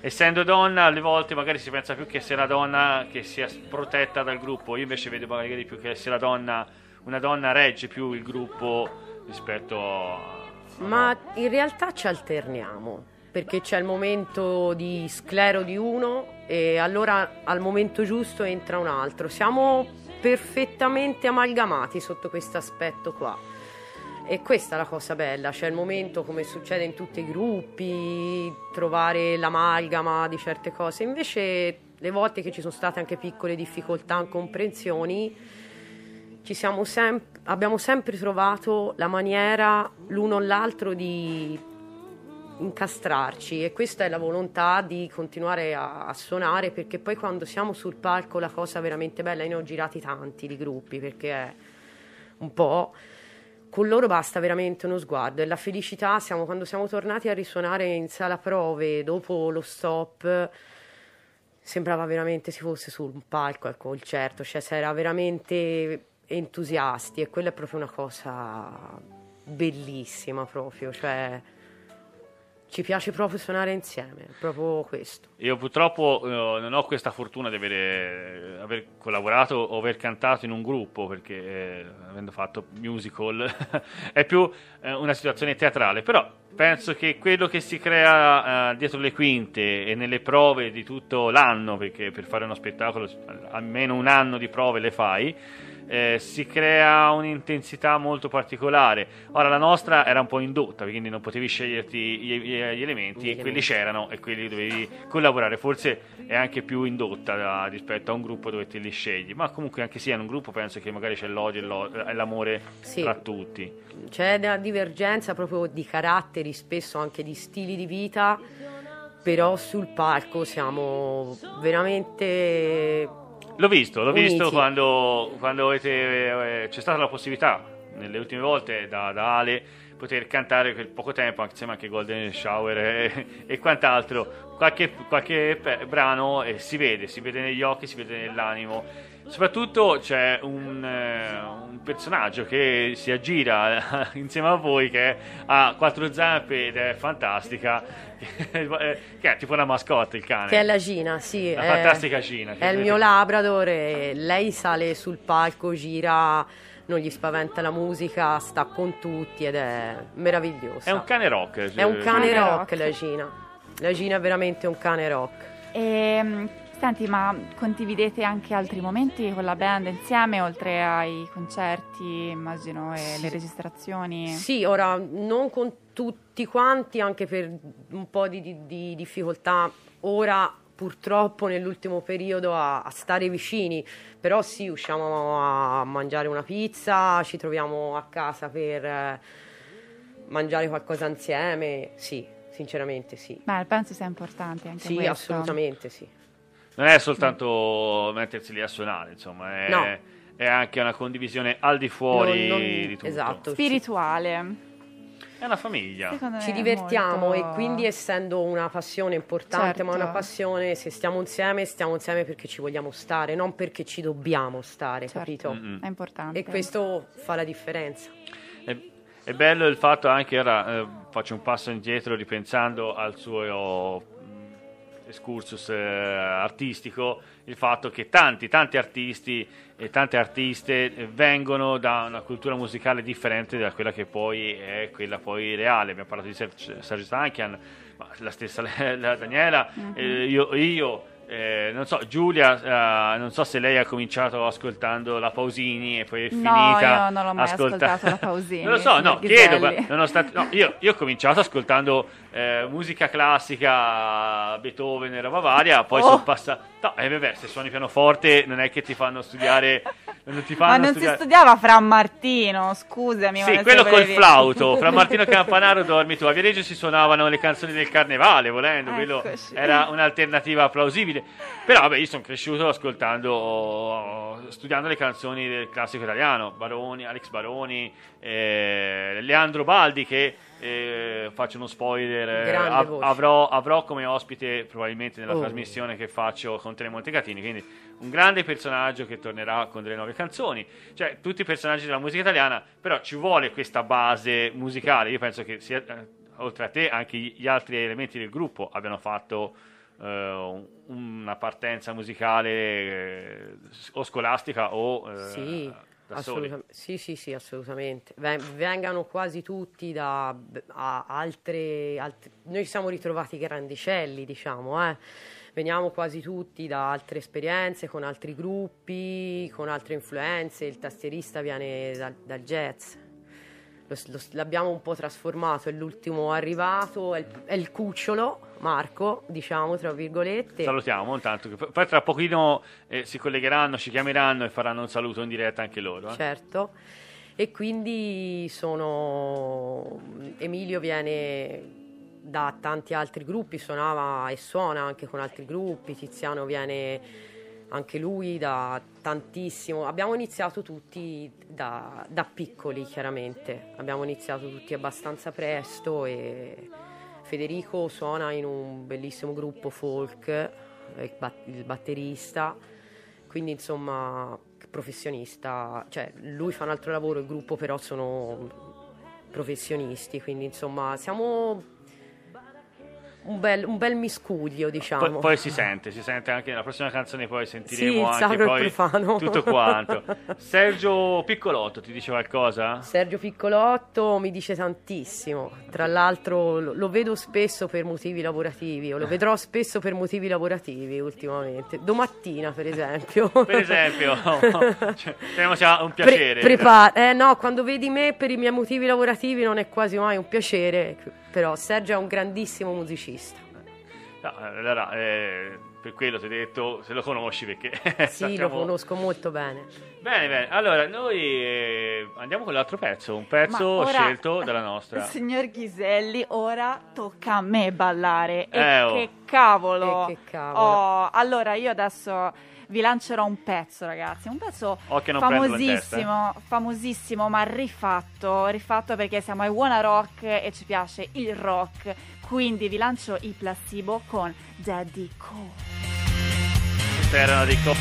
Essendo donna, alle volte magari si pensa più che sia la donna che sia protetta dal gruppo. Io invece vedo magari più che sia la donna. Una donna regge più il gruppo rispetto a. Ma in realtà ci alterniamo, perché c'è il momento di sclero di uno e allora al momento giusto entra un altro. Siamo perfettamente amalgamati sotto questo aspetto qua. E questa è la cosa bella, c'è il momento come succede in tutti i gruppi, trovare l'amalgama di certe cose. Invece le volte che ci sono state anche piccole difficoltà, incomprensioni, sem- abbiamo sempre trovato la maniera l'uno o l'altro di incastrarci e questa è la volontà di continuare a, a suonare perché poi quando siamo sul palco la cosa veramente bella, io ne ho girati tanti di gruppi perché è un po'. Con loro basta veramente uno sguardo e la felicità, siamo, quando siamo tornati a risuonare in sala prove dopo lo stop, sembrava veramente si fosse su un palco al concerto, cioè si era veramente entusiasti e quella è proprio una cosa bellissima proprio, cioè ci piace proprio suonare insieme, proprio questo. Io purtroppo eh, non ho questa fortuna di avere, eh, aver collaborato o aver cantato in un gruppo perché eh, avendo fatto musical [LAUGHS] è più eh, una situazione teatrale, però penso che quello che si crea eh, dietro le quinte e nelle prove di tutto l'anno, perché per fare uno spettacolo almeno un anno di prove le fai, eh, si crea un'intensità molto particolare. Ora la nostra era un po' indotta, quindi non potevi sceglierti gli, gli- gli elementi e quelli c'erano e quelli dovevi collaborare. Forse è anche più indotta da- rispetto a un gruppo dove te li scegli, ma comunque anche sia in un gruppo penso che magari c'è l'odio e l'o- e l'amore Sì. tra tutti. C'è una divergenza proprio di caratteri, spesso anche di stili di vita, però sul palco siamo veramente L'ho visto, l'ho visto quando, quando avete, eh, c'è stata la possibilità, nelle ultime volte, da, da Ale, poter cantare quel poco tempo, anche insieme anche Golden Shower e, e quant'altro, qualche, qualche brano e si vede, si vede negli occhi, si vede nell'animo. Soprattutto c'è un, eh, un personaggio che si aggira [LAUGHS] insieme a voi che ha quattro zampe ed è fantastica, [LAUGHS] che è tipo una mascotte il cane. Che è la Gina, sì. La è- fantastica Gina, È il mio Labrador e lei sale sul palco, gira, non gli spaventa la musica, sta con tutti ed è meravigliosa. È un cane rock. È un cane Cane rock, rock. la Gina. La Gina è veramente un cane rock. E, senti, ma condividete anche altri momenti con la band insieme, oltre ai concerti, immagino, e le registrazioni? Sì, ora non con tutti quanti, anche per un po' di, di- di difficoltà ora purtroppo nell'ultimo periodo a, a stare vicini, però sì, usciamo a mangiare una pizza, ci troviamo a casa per eh, mangiare qualcosa insieme, sì, sinceramente sì. Beh, penso sia importante anche Sì, questo. assolutamente sì. Non è soltanto mettersi lì a suonare, insomma, è, No. è anche una condivisione al di fuori Non- non- di tutto. esatto. Spirituale. È una famiglia. Ci divertiamo molto- e quindi essendo una passione importante, ma Certo. una passione, se stiamo insieme, stiamo insieme perché ci vogliamo stare, non perché ci dobbiamo stare, Certo. capito? Mm-mm. È importante. E questo fa la differenza. È, è bello il fatto anche, ora eh, faccio un passo indietro ripensando al suo excursus eh, artistico, il fatto che tanti, tanti artisti e tante artiste eh, vengono da una cultura musicale differente da quella che poi è quella poi reale. Abbiamo parlato di Sergio Sergio Tankian, ma la stessa [LAUGHS] la Daniela, eh, io, io, eh, non so, Giulia, eh, non so se lei ha cominciato ascoltando la Pausini e poi è No, finita. io non l'ho mai ascolta- ascoltato la [LAUGHS] Pausini, non lo so, no, chiedo, nonostante, no, io, io ho cominciato ascoltando eh, musica classica, Beethoven e roba varia, poi Oh. sono passato. No, e vabbè, se suoni pianoforte non è che ti fanno studiare. Non ti fanno Ma non si studiare. studiava Fra Martino, scusami. Sì, quello col volevi- flauto. Fra Martino [LAUGHS] Campanaro dormi tu. A Viareggio si suonavano le canzoni del carnevale, volendo. Quello Eccoci. era un'alternativa plausibile. Però, vabbè, io sono cresciuto ascoltando, studiando le canzoni del classico italiano. Baroni, Alex Baroni, eh, Leandro Baldi, che eh, faccio uno spoiler. eh, av- avrò, avrò come ospite probabilmente nella Oh. trasmissione che faccio con Tele Montecatini. Quindi un grande personaggio che tornerà con delle nuove canzoni. Cioè, tutti i personaggi della musica italiana, però ci vuole questa base musicale. Io penso che sia, eh, oltre a te anche gli altri elementi del gruppo abbiano fatto una partenza musicale eh, o scolastica o eh, Sì, da soli. assolutam- sì, sì, sì, assolutamente. Ven- Vengano quasi tutti da altre, altre- Noi siamo ritrovati grandicelli, diciamo, eh. Veniamo quasi tutti da altre esperienze, con altri gruppi, con altre influenze. Il tastierista viene dal, dal jazz. Lo lo l'abbiamo un po' trasformato, è l'ultimo arrivato, è il, è il cucciolo, Marco, diciamo, tra virgolette. Salutiamo intanto, poi tra pochino eh, si collegheranno, ci chiameranno e faranno un saluto in diretta anche loro. eh. Certo. E quindi sono... Emilio viene da tanti altri gruppi, suonava e suona anche con altri gruppi, Tiziano viene anche lui da tantissimo. Abbiamo iniziato tutti da, da piccoli, chiaramente. Abbiamo iniziato tutti abbastanza presto e Federico suona in un bellissimo gruppo folk, bat- il batterista, quindi insomma professionista, cioè lui fa un altro lavoro, il gruppo però sono professionisti, quindi insomma siamo un bel, un bel miscuglio, diciamo. Poi, poi si sente, si sente anche nella prossima canzone, poi sentiremo Sì, anche poi tutto quanto. Sergio Piccolotto ti dice qualcosa? Sergio Piccolotto mi dice tantissimo, tra l'altro lo, lo vedo spesso per motivi lavorativi, o lo vedrò spesso per motivi lavorativi ultimamente. Domattina, per esempio. Per esempio, cioè, [LAUGHS] speriamo sia un Pre- piacere. prepa- eh, no, quando vedi me per i miei motivi lavorativi non è quasi mai un piacere, però Sergio è un grandissimo musicista. No, allora, eh, per quello ti ho detto, se lo conosci perché [LAUGHS] Sì, lo conosco molto bene. Bene, bene. Allora, noi eh, andiamo con l'altro pezzo, un pezzo ora- scelto dalla nostra. [LAUGHS] Signor Ghiselli, ora tocca a me ballare. E Eh, oh. che cavolo! E che cavolo. Oh, allora io adesso vi lancerò un pezzo, ragazzi. Un pezzo prenderlo in famosissimo, famosissimo, ma rifatto. Rifatto perché siamo ai Wanna Rock e ci piace il rock. Quindi vi lancio i placebo con Daddy. Queste erano dei co-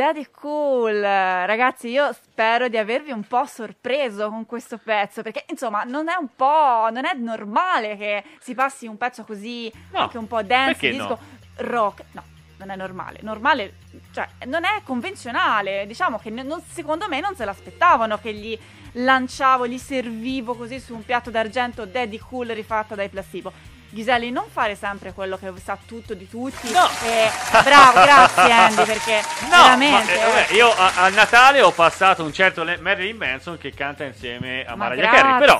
Daddy Cool, ragazzi, io spero di avervi un po' sorpreso con questo pezzo, perché insomma non è un po', non è normale che si passi un pezzo così, No, anche un po' dance, disco, no? rock, no, non è normale, normale, cioè non è convenzionale, diciamo che non- secondo me non se l'aspettavano che gli lanciavo, gli servivo così su un piatto d'argento Daddy Cool rifatta dai placebo. Ghiselli, non fare sempre quello che sa tutto di tutti. No. E- bravo, grazie Andy, perché [LAUGHS] No, veramente... ma, eh, vabbè, io a, a Natale ho passato un certo Marilyn Manson che canta insieme a Ma Mariah Carey, però,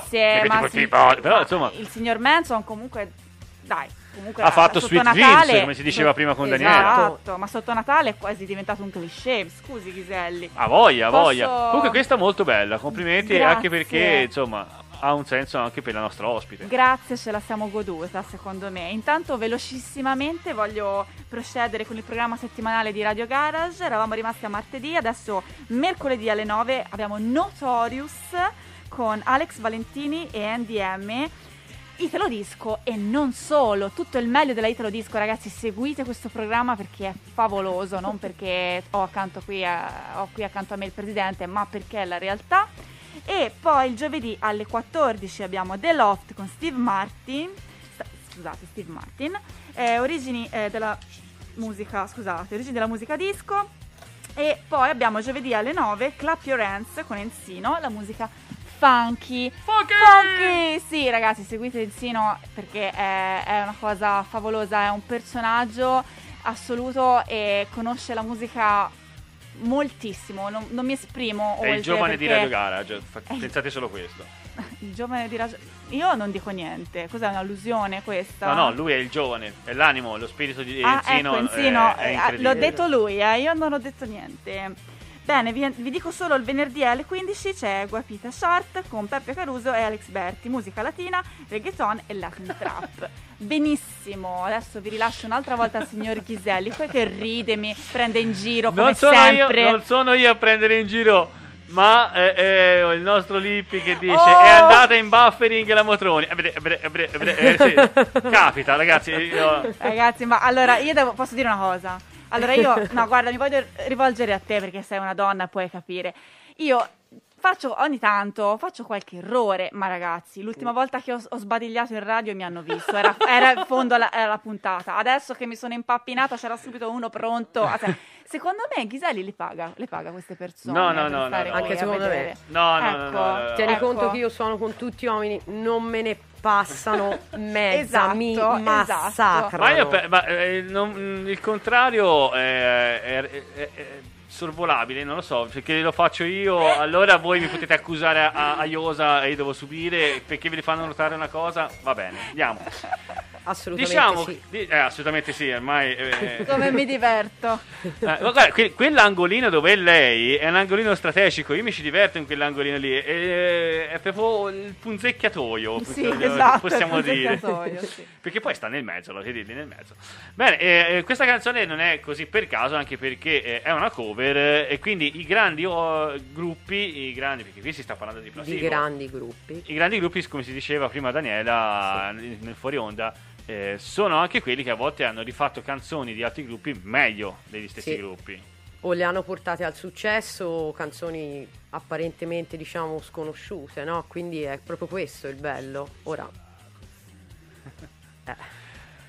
ma sì, tipo, però ma insomma il signor Manson comunque dai, comunque Ha fatto Sweet Natale, Dreams, come si diceva prima con Daniele. Esatto, ma sotto Natale è quasi diventato un cliché, scusi Ghiselli. ha voglia, ha Posso- voglia. Comunque questa è molto bella, complimenti Grazie. anche perché insomma ha un senso anche per la nostra ospite. Grazie, ce la siamo goduta secondo me. Intanto velocissimamente voglio procedere con il programma settimanale di Radio Garage. Eravamo rimasti a martedì, adesso mercoledì alle 9 abbiamo Notorious con Alex Valentini e NDM. Italo Disco e non solo, tutto il meglio della Italo Disco, ragazzi, seguite questo programma perché è favoloso, non perché ho, accanto qui a, ho qui accanto a me il presidente, ma perché è la realtà. E poi il giovedì alle 14 abbiamo The Loft con Steve Martin, scusate, Steve Martin, eh, origini eh, della musica, scusate, origini della musica disco. E poi abbiamo giovedì alle 9 Clap Your Hands con Enzino, la musica funky. Funky! Sì, ragazzi, seguite Enzino perché è, è una cosa favolosa, è un personaggio assoluto e conosce la musica moltissimo. Non, non mi esprimo È il giovane di Radio Garage, fa- Eh. pensate solo questo. [LAUGHS] Il giovane di ragione. Io non dico niente. Cos'è un'allusione questa? No, no, lui è il giovane, è l'animo, lo spirito di Ah, Enzino. ecco, Enzino, è, è eh, l'ho detto lui, eh, io non ho detto niente. Bene, vi, vi dico solo il venerdì alle 15 c'è Guapita Short con Peppe Caruso e Alex Berti, musica latina, reggaeton e Latin Trap. [LAUGHS] Benissimo, adesso vi rilascio un'altra volta al signor Ghiselli, poi che ride, mi prende in giro come non sono, sempre. io, non sono io a prendere in giro, ma eh, eh, il nostro Lippi che dice Oh! è andata in buffering la Motroni. Eh, beh, eh, beh, eh, beh, eh, sì. [LAUGHS] Capita, ragazzi. io- Ragazzi, ma allora io devo, posso dire una cosa? Allora io, no, guarda, mi voglio rivolgere a te perché sei una donna puoi capire. Io faccio ogni tanto, faccio qualche errore, ma ragazzi, l'ultima volta che ho, ho sbadigliato in radio mi hanno visto, era, era in fondo alla, alla puntata. Adesso che mi sono impappinata c'era subito uno pronto. a se- Secondo me Ghiselli le paga, le paga queste persone. No, no, per no, stare no, qui Anche secondo me. No, no, no, Ecco. no, no, no. Tieni Ecco. conto che io sono con tutti gli uomini, non me ne passano mezza, Esatto, mi esatto. massacrano. Ma, io ma, eh, non- il contrario è, è- è- è sorvolabile, non lo so, perché lo faccio io, allora voi mi potete accusare a, a Iosa e io devo subire, perché vi fanno notare una cosa, va bene, andiamo. Assolutamente Diciamo, sì. di- eh, assolutamente sì, ormai... eh, Come mi diverto. [LAUGHS] Eh, guarda, que- quell'angolino dove è lei è un angolino strategico. Io mi ci diverto in quell'angolino lì. È, è proprio il punzecchiatoio. Sì, possiamo- esatto, possiamo il dire. punzecchiatoio, sì. Perché poi sta nel mezzo, lo vedi lì nel mezzo. Bene, eh, eh, questa canzone non è così per caso, anche perché eh, è una cover. Eh, e quindi i grandi oh, gruppi, i grandi, perché qui si sta parlando di Di placebo. grandi gruppi. I grandi gruppi, come si diceva prima Daniela nel nel fuori onda, eh, sono anche quelli che a volte hanno rifatto canzoni di altri gruppi meglio degli stessi Sì. gruppi. O le hanno portate al successo, canzoni apparentemente, diciamo, sconosciute, no? Quindi è proprio questo il bello. Ora, [LAUGHS]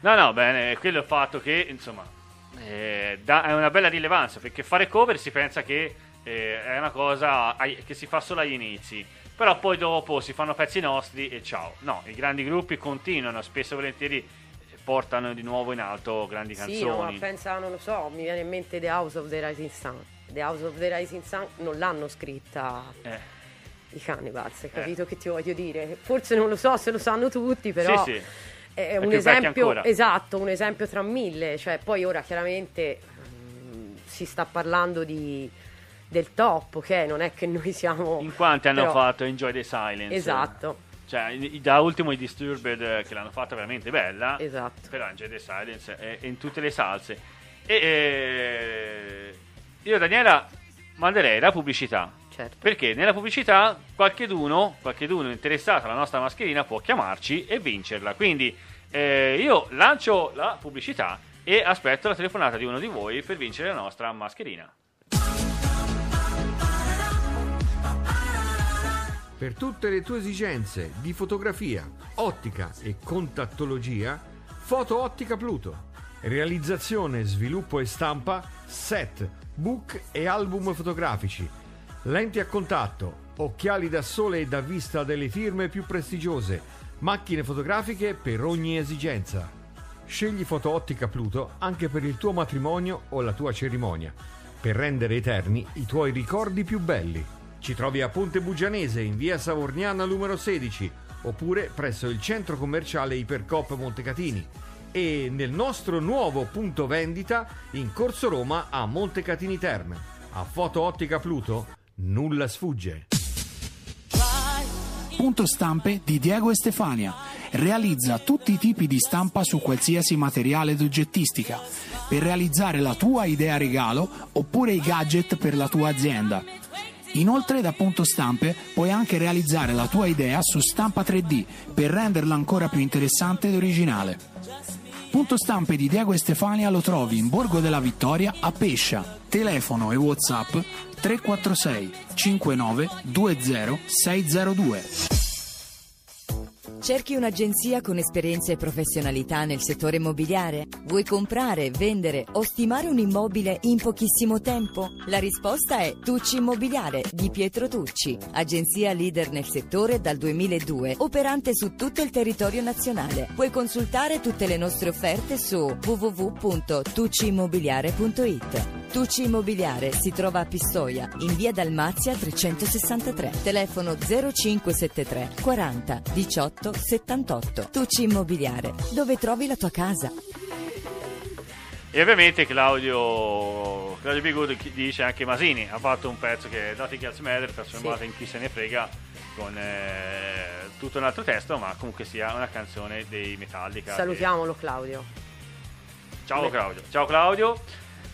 No, no, bene, quello è il fatto che, insomma, eh, dà- è una bella rilevanza, perché fare cover si pensa che eh, è una cosa che si fa solo agli inizi, però poi dopo si fanno pezzi nostri e ciao. No, i grandi gruppi continuano, spesso e volentieri eh, portano di nuovo in alto grandi sì, no, ma canzoni. pensa, non lo so, mi viene in mente The House of the Rising Sun. The House of the Rising Sun non l'hanno scritta Eh, i Cannibals, hai capito che ti voglio dire? Forse non lo so se lo sanno tutti, però... sì, sì. È un esempio, esatto, un esempio tra mille, cioè poi ora chiaramente mm, si sta parlando di, del top, ok? Non è che noi siamo... In quanti hanno però- fatto Enjoy the Silence? Esatto, Cioè, da ultimo i Disturbed eh, che l'hanno fatta veramente bella. esatto. Però Enjoy the Silence è è in tutte le salse. E eh, io, Daniela, manderei la pubblicità. Certo. Perché nella pubblicità qualcheduno, qualcheduno interessato alla nostra mascherina può chiamarci e vincerla. Quindi eh, io lancio la pubblicità e aspetto la telefonata di uno di voi per vincere la nostra mascherina. Per tutte le tue esigenze di fotografia, ottica e contattologia, Foto Ottica Pluto. Realizzazione, sviluppo e stampa, set, book e album fotografici. Lenti a contatto, occhiali da sole e da vista delle firme più prestigiose. Macchine fotografiche per ogni esigenza. Scegli Fotoottica Pluto anche per il tuo matrimonio o la tua cerimonia, per rendere eterni i tuoi ricordi più belli. Ci trovi a Ponte Bugianese in via Savorniana numero 16 oppure presso il centro commerciale Ipercop Montecatini e nel nostro nuovo punto vendita in Corso Roma a Montecatini Terme. A Fotoottica Pluto nulla sfugge. Punto stampe di Diego e Stefania. Realizza tutti i tipi di stampa su qualsiasi materiale d'oggettistica per realizzare la tua idea regalo oppure i gadget per la tua azienda. Inoltre da Punto Stampe puoi anche realizzare la tua idea su stampa 3D per renderla ancora più interessante ed originale. Punto Stampe di Diego e Stefania lo trovi in Borgo della Vittoria a Pescia. Telefono e WhatsApp 346 59 20 602. Cerchi un'agenzia con esperienza e professionalità nel settore immobiliare? Vuoi comprare, vendere o stimare un immobile in pochissimo tempo? La risposta è Tucci Immobiliare di Pietro Tucci, agenzia leader nel settore dal 2002, operante su tutto il territorio nazionale. Puoi consultare tutte le nostre offerte su www.tucciimmobiliare.it. Tucci Immobiliare si trova a Pistoia, in via Dalmazia 363, telefono 0573 40 18 78. Tucci Immobiliare, dove trovi la tua casa. E ovviamente Claudio, Claudio Bigudo chi- dice anche Masini ha fatto un pezzo che è Nothing Else Matter, trasformato Sì. in Chi se ne frega con eh, tutto un altro testo, ma comunque sia una canzone dei Metallica. Salutiamolo Claudio. che- Ciao Claudio. Ciao Claudio.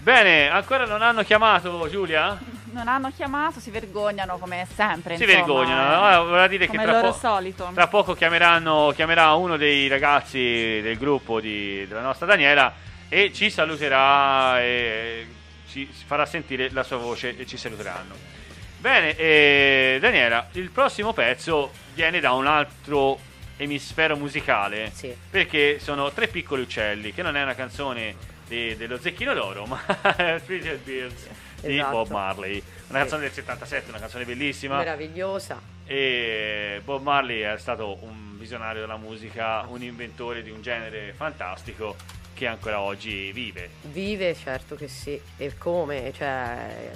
Bene, ancora non hanno chiamato Giulia? Non hanno chiamato, si vergognano come sempre. Si insomma, vergognano. eh. Allora, vorrà dire che tra, loro po- solito. tra poco chiameranno, chiamerà uno dei ragazzi del gruppo di- della nostra Daniela e ci saluterà e ci farà sentire la sua voce e ci saluteranno. Bene, eh, Daniela, il prossimo pezzo viene da un altro emisfero musicale Sì. perché sono Tre piccoli uccelli, che non è una canzone di- dello Zecchino d'Oro, [LAUGHS] ma Little Birds di Esatto. Bob Marley. Una canzone del 77, una canzone bellissima. Meravigliosa. E Bob Marley è stato un visionario della musica, un inventore di un genere fantastico che ancora oggi vive. Vive, certo che sì. E come? Cioè,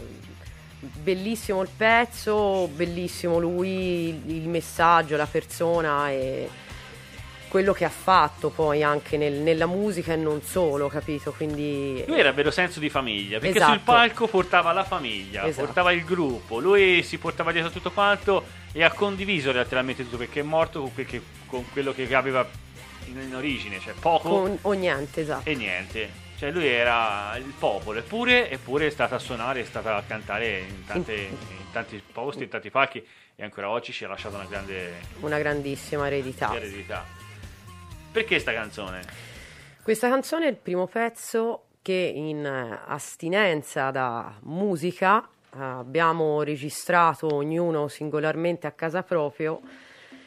bellissimo il pezzo, bellissimo lui, il messaggio, la persona e quello che ha fatto poi anche nel- nella musica e non solo, capito? Quindi Lui era vero senso di famiglia, perché Esatto. sul palco portava la famiglia, Esatto. portava il gruppo, lui si portava dietro tutto quanto e ha condiviso letteralmente tutto perché è morto con, quel che- con quello che aveva in, in origine, cioè poco con, o niente, esatto. e niente. Cioè lui era il popolo, eppure, eppure è stata a suonare, è stata a cantare in, tante- [LAUGHS] in tanti posti, in tanti palchi e ancora oggi ci ha lasciato una grande Una grandissima eredità. eredità. Perché sta canzone? Questa canzone è il primo pezzo che in eh, astinenza da musica eh, abbiamo registrato ognuno singolarmente a casa proprio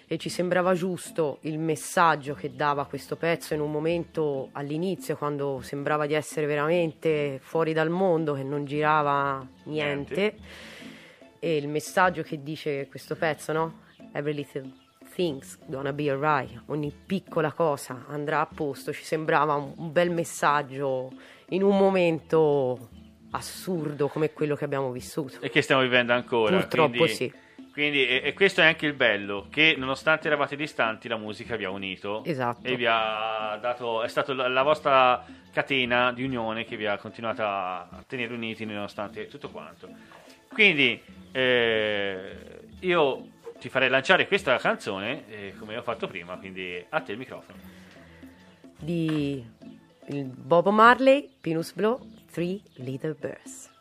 e ci sembrava giusto il messaggio che dava questo pezzo in un momento all'inizio quando sembrava di essere veramente fuori dal mondo, che non girava niente. E il messaggio che dice questo pezzo, no? Every little thing's gonna be alright. Ogni piccola cosa andrà a posto. Ci sembrava un, bel messaggio in un momento assurdo come quello che abbiamo vissuto. E che stiamo vivendo ancora. Purtroppo quindi, sì. Quindi, e, e questo è anche il bello, che nonostante eravate distanti, la musica vi ha unito. Esatto. E vi ha dato, è stata la, la vostra catena di unione che vi ha continuato a, a tenere uniti nonostante tutto quanto. Quindi, eh, io ti farei lanciare questa canzone, eh, come ho fatto prima, quindi a te il microfono. Di il Bob Marley, Pinus Blow, Three Little Birds.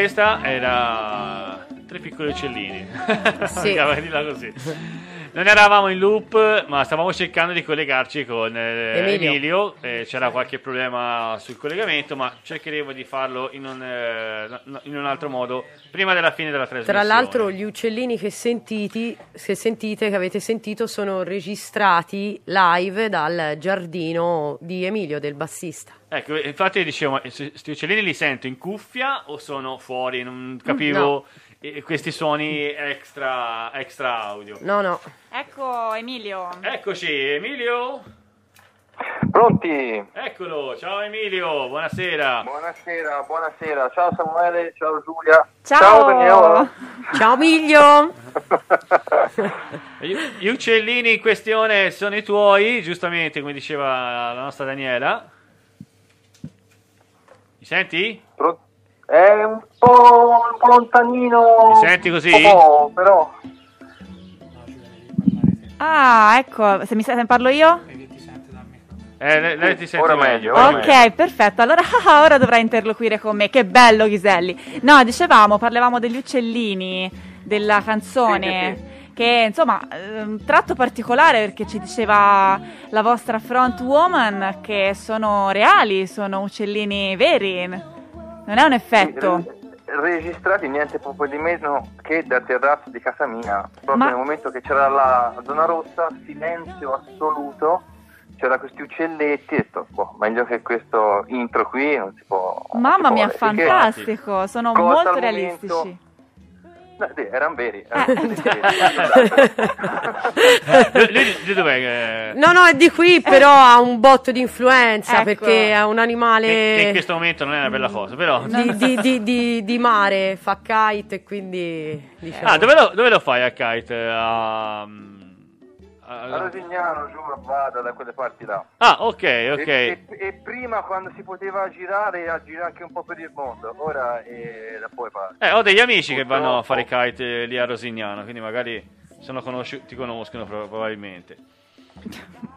Questa era Tre piccoli uccellini. [LAUGHS] Sì. Così. Non eravamo in loop, ma stavamo cercando di collegarci con eh, Emilio. Emilio. eh, c'era qualche problema sul collegamento, ma cercheremo di farlo in un, eh, no- in un altro modo prima della fine della trasmissione. Tra l'altro gli uccellini che, sentiti, che sentite, che avete sentito, sono registrati live dal giardino di Emilio, del bassista. Ecco, infatti dicevo, questi uccellini li sento in cuffia o sono fuori? Non capivo eh, questi suoni extra, extra audio. No, no. Ecco Emilio. Eccoci, Emilio. Pronti? Eccolo, ciao Emilio, buonasera. Buonasera, buonasera. Ciao Samuele, ciao Giulia. Ciao. Daniela. [LAUGHS] Ciao Emilio. [LAUGHS] Gli, gli uccellini in questione sono i tuoi, giustamente, come diceva la nostra Daniela. Mi senti? È un po', un po' lontanino. Mi senti così? Un po', però. Ah, ecco, se mi se parlo io? Eh, lei, lei ti sente ora meglio. meglio, ora Ok, perfetto. Allora [LAUGHS] ah, ora dovrai interloquire con me. Che bello, Ghiselli. No, dicevamo, parlavamo degli uccellini, della canzone. Che insomma, un tratto particolare perché ci diceva la vostra front woman che sono reali, sono uccellini veri. Non è un effetto. Registrati niente proprio di meno che da terrazzo di casa mia. Proprio Ma- nel momento che c'era la zona rossa, silenzio assoluto. C'era questi uccelletti e ho detto, boh, meglio che questo intro qui non si può. si Mamma può mia. Finché- fantastico. Sono molto al realistici. momento- erano veri. Eh. erano veri. [LAUGHS] Lui, lui- lui dov'è? No, no, è di qui, però ha un botto di influenza Ecco. perché è un Che, che in animale questo momento non è una bella cosa, però. di, di- di- di- di mare, fa kite e quindi diciamo. Ah, dove lo, dove lo fai a kite? A, a- Rosignano, giù, vado da quelle parti là. Ah, ok, ok. E, e- e prima quando si poteva girare, a girare anche un po' per il mondo, ora eh, da poi parte. Eh, ho degli amici che vanno a fare kite eh, lì a Rosignano, quindi magari sono conosci- ti conoscono pro- probabilmente.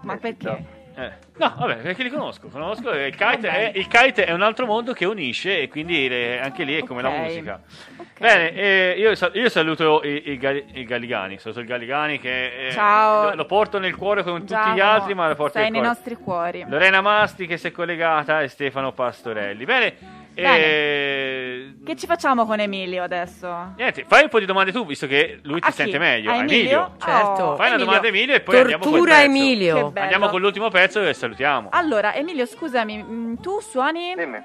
Ma perché? Eh, No, vabbè, perché li conosco. conosco eh, il, kite è, il kite è un altro mondo che unisce e quindi eh, anche lì è come la Ok. musica. Ok. Bene, eh, io, sal- io saluto i, i, Gal- i Galligani, saluto il Galligani che eh, Ciao. Lo, lo porto nel cuore con tutti Giacomo, gli altri, ma lo porto Sei nei cuore. nostri cuori. Lorena Masti che si è collegata e Stefano Pastorelli. Bene, eh, Che ci facciamo con Emilio adesso? niente, fai un po' di domande tu, visto che lui ti sente meglio. A A Emilio? Certo. Oh, Fai una Emilio. domanda a Emilio e poi andiamo col Tortura pezzo. Emilio. Andiamo con l'ultimo pezzo e salutiamo. Allora, Emilio, scusami, mm, tu suoni Dimmi,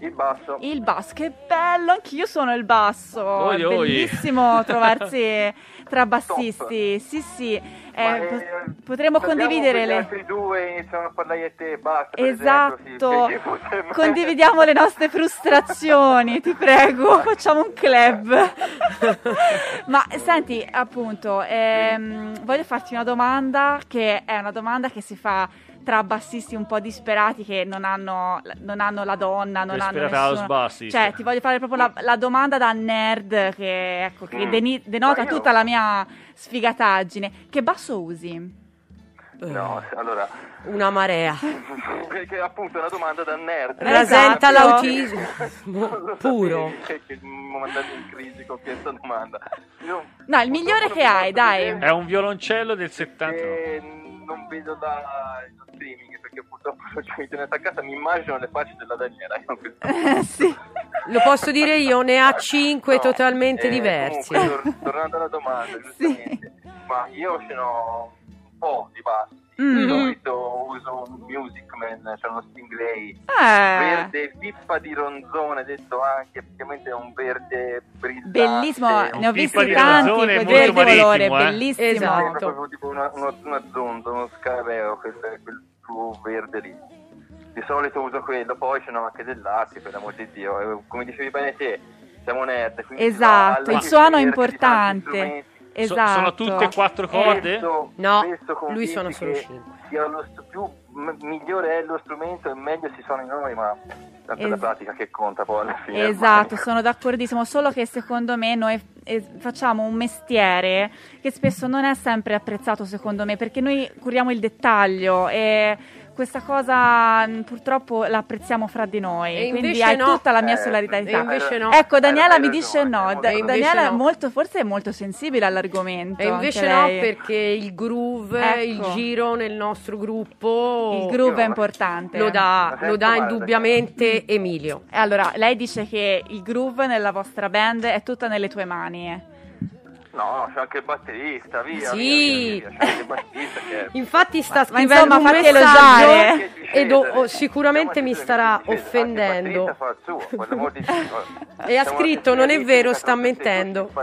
il basso. il basso. Che bello, anch'io suono il basso. Oi, È oi. bellissimo trovarsi [LAUGHS] tra bassisti. Sì, sì. Eh, eh, potremmo condividere le... altri due iniziano a parlare di te basta. Esatto, esempio, sì, condividiamo le nostre frustrazioni, ti prego, facciamo un club. [LAUGHS] Ma senti, appunto, ehm, voglio farti una domanda che è una domanda che si fa tra bassisti un po' disperati che non hanno, non hanno la donna, non hanno Disperata house nessuno. bassist. Cioè, ti voglio fare proprio la, la domanda da nerd che, ecco, che Mm. deni- denota io- tutta la mia sfigataggine. Che basso usi? No, allora, Una marea. [LAUGHS] perché appunto è una domanda da nerd. Rasenta Esatto. l'autismo [LAUGHS] lo puro. che mi mandate in crisi con questa domanda. Io No, il migliore che hai, dai. È un violoncello del 70. Eh, non vedo la, lo streaming perché purtroppo [LAUGHS] non c'è internet a casa, mi immagino le facce della Daniela. Eh, sì. Lo posso dire io, ne ha cinque No, totalmente eh, diversi. comunque, tor- tornando alla domanda, [LAUGHS] giustamente, ma io ce n'ho un po' di bassi. Mm. Di solito uso un Music Man, c'è uno Stingray Eh, verde pippa di ronzone, detto anche, praticamente è un verde brillante. bellissimo, ne ho visti tanti quel verde marittimo, colore, eh. bellissimo. Esatto. È proprio tipo una, una, una zonda, uno scarabeo, quel, quel suo verde lì. Di solito uso quello, poi ce n'ho anche dell'altro, per l'amor di Dio. E come dicevi bene te, siamo nerd, Esatto, il suono è importante. Strumenti. So- Esatto. sono tutte quattro corde? Spesso- No, spesso lui suona solo cinque. sia lo st- più m- migliore è lo strumento e meglio si suona in noi, ma tanto è la Es- pratica che conta poi alla fine. Esatto, ormai. sono d'accordissimo, solo che secondo me noi eh, facciamo un mestiere che spesso non è sempre apprezzato secondo me, perché noi curiamo il dettaglio e questa cosa mh, purtroppo la apprezziamo fra di noi, E quindi hai no. tutta la mia Eh, solidarietà. e invece no. Ecco, Daniela Hai mi dice no. Da- ragione. Daniela è no. molto, forse è molto sensibile all'argomento. E invece anche no, perché il groove, Ecco. il giro nel nostro gruppo il groove è importante. lo dà, sento lo dà indubbiamente Emilio. E Allora, lei dice che il groove nella vostra band è tutta nelle tue mani. No, c'è anche il batterista, via. Sì. via, via, via, C'è anche il batterista che... Infatti sta Ma- ma scrivendo insomma, un messaggio e oh, sicuramente mi starà offendendo. fa il suo. E ha scritto, non è vero, sta mentendo. [LAUGHS]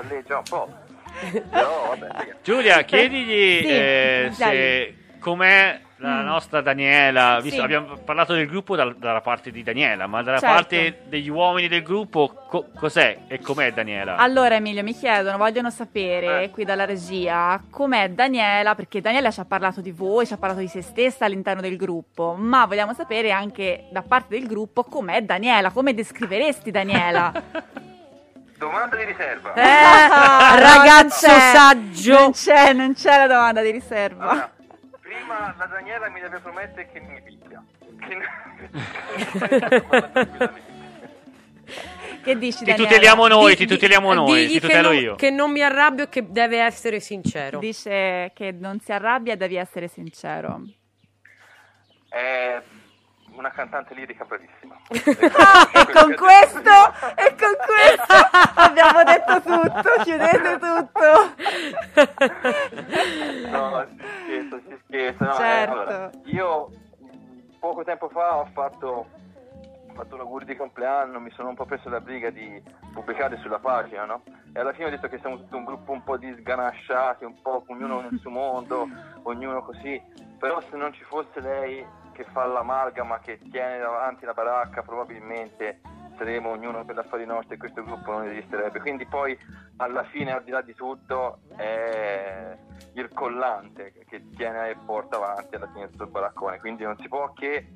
Giulia, chiedigli Sì, eh, se com'è la Mm. nostra Daniela. Visto, Sì. Abbiamo parlato del gruppo dal- dalla parte di Daniela, ma dalla Certo. parte degli uomini del gruppo, co- cos'è e com'è Daniela? Allora, Emilio, mi chiedono, vogliono sapere Eh. qui dalla regia com'è Daniela, perché Daniela ci ha parlato di voi, ci ha parlato di se stessa all'interno del gruppo, ma vogliamo sapere anche da parte del gruppo com'è Daniela, come descriveresti Daniela? [LAUGHS] Domanda di riserva. Eh, Ragazzo non c'è, saggio. Non c'è, non c'è la domanda di riserva. Allora, prima la Daniela mi deve promettere che mi picchia. Che... Che dici, Ti Daniela? tuteliamo noi, Di- ti di- tuteliamo noi, digli ti che tutelo non- io. Che non mi arrabbio e che deve essere sincero. Dice che non si arrabbia e devi essere sincero. È una cantante lirica bravissima. [LAUGHS] e con questo, e con questo abbiamo detto tutto, chiudete tutto. No, si scherza, si scherza. No, eh, Certo. allora, io poco tempo fa ho fatto, ho fatto l'augurio di compleanno, mi sono un po' preso la briga di pubblicare sulla pagina, no? E alla fine ho detto che siamo tutto un gruppo un po' di sganasciati, un po' ognuno nel suo mondo, [LAUGHS] ognuno così. Però se non ci fosse lei che fa l'amalgama, che tiene davanti la baracca, probabilmente saremo ognuno per affari nostri e questo gruppo non esisterebbe. Quindi poi alla fine, al di là di tutto, è il collante che tiene e porta avanti alla fine il baraccone. Quindi non si può che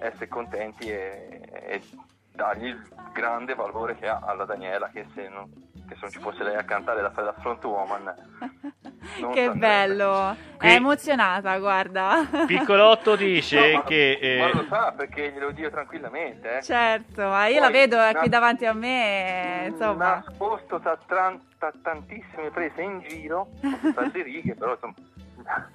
essere contenti e, e dargli il grande valore che ha alla Daniela, che se non, che se non ci fosse lei a cantare fare da front woman. [LAUGHS] non Che andrebbe. bello, Qui- è emozionata, guarda. Piccolotto dice No, ma- che... eh, Ma lo sa perché glielo dico tranquillamente, eh. Certo, ma io Poi, la vedo è na- qui davanti a me, insomma. nascosto da, tran- tantissime prese in giro, tra le righe, però insomma... [LAUGHS]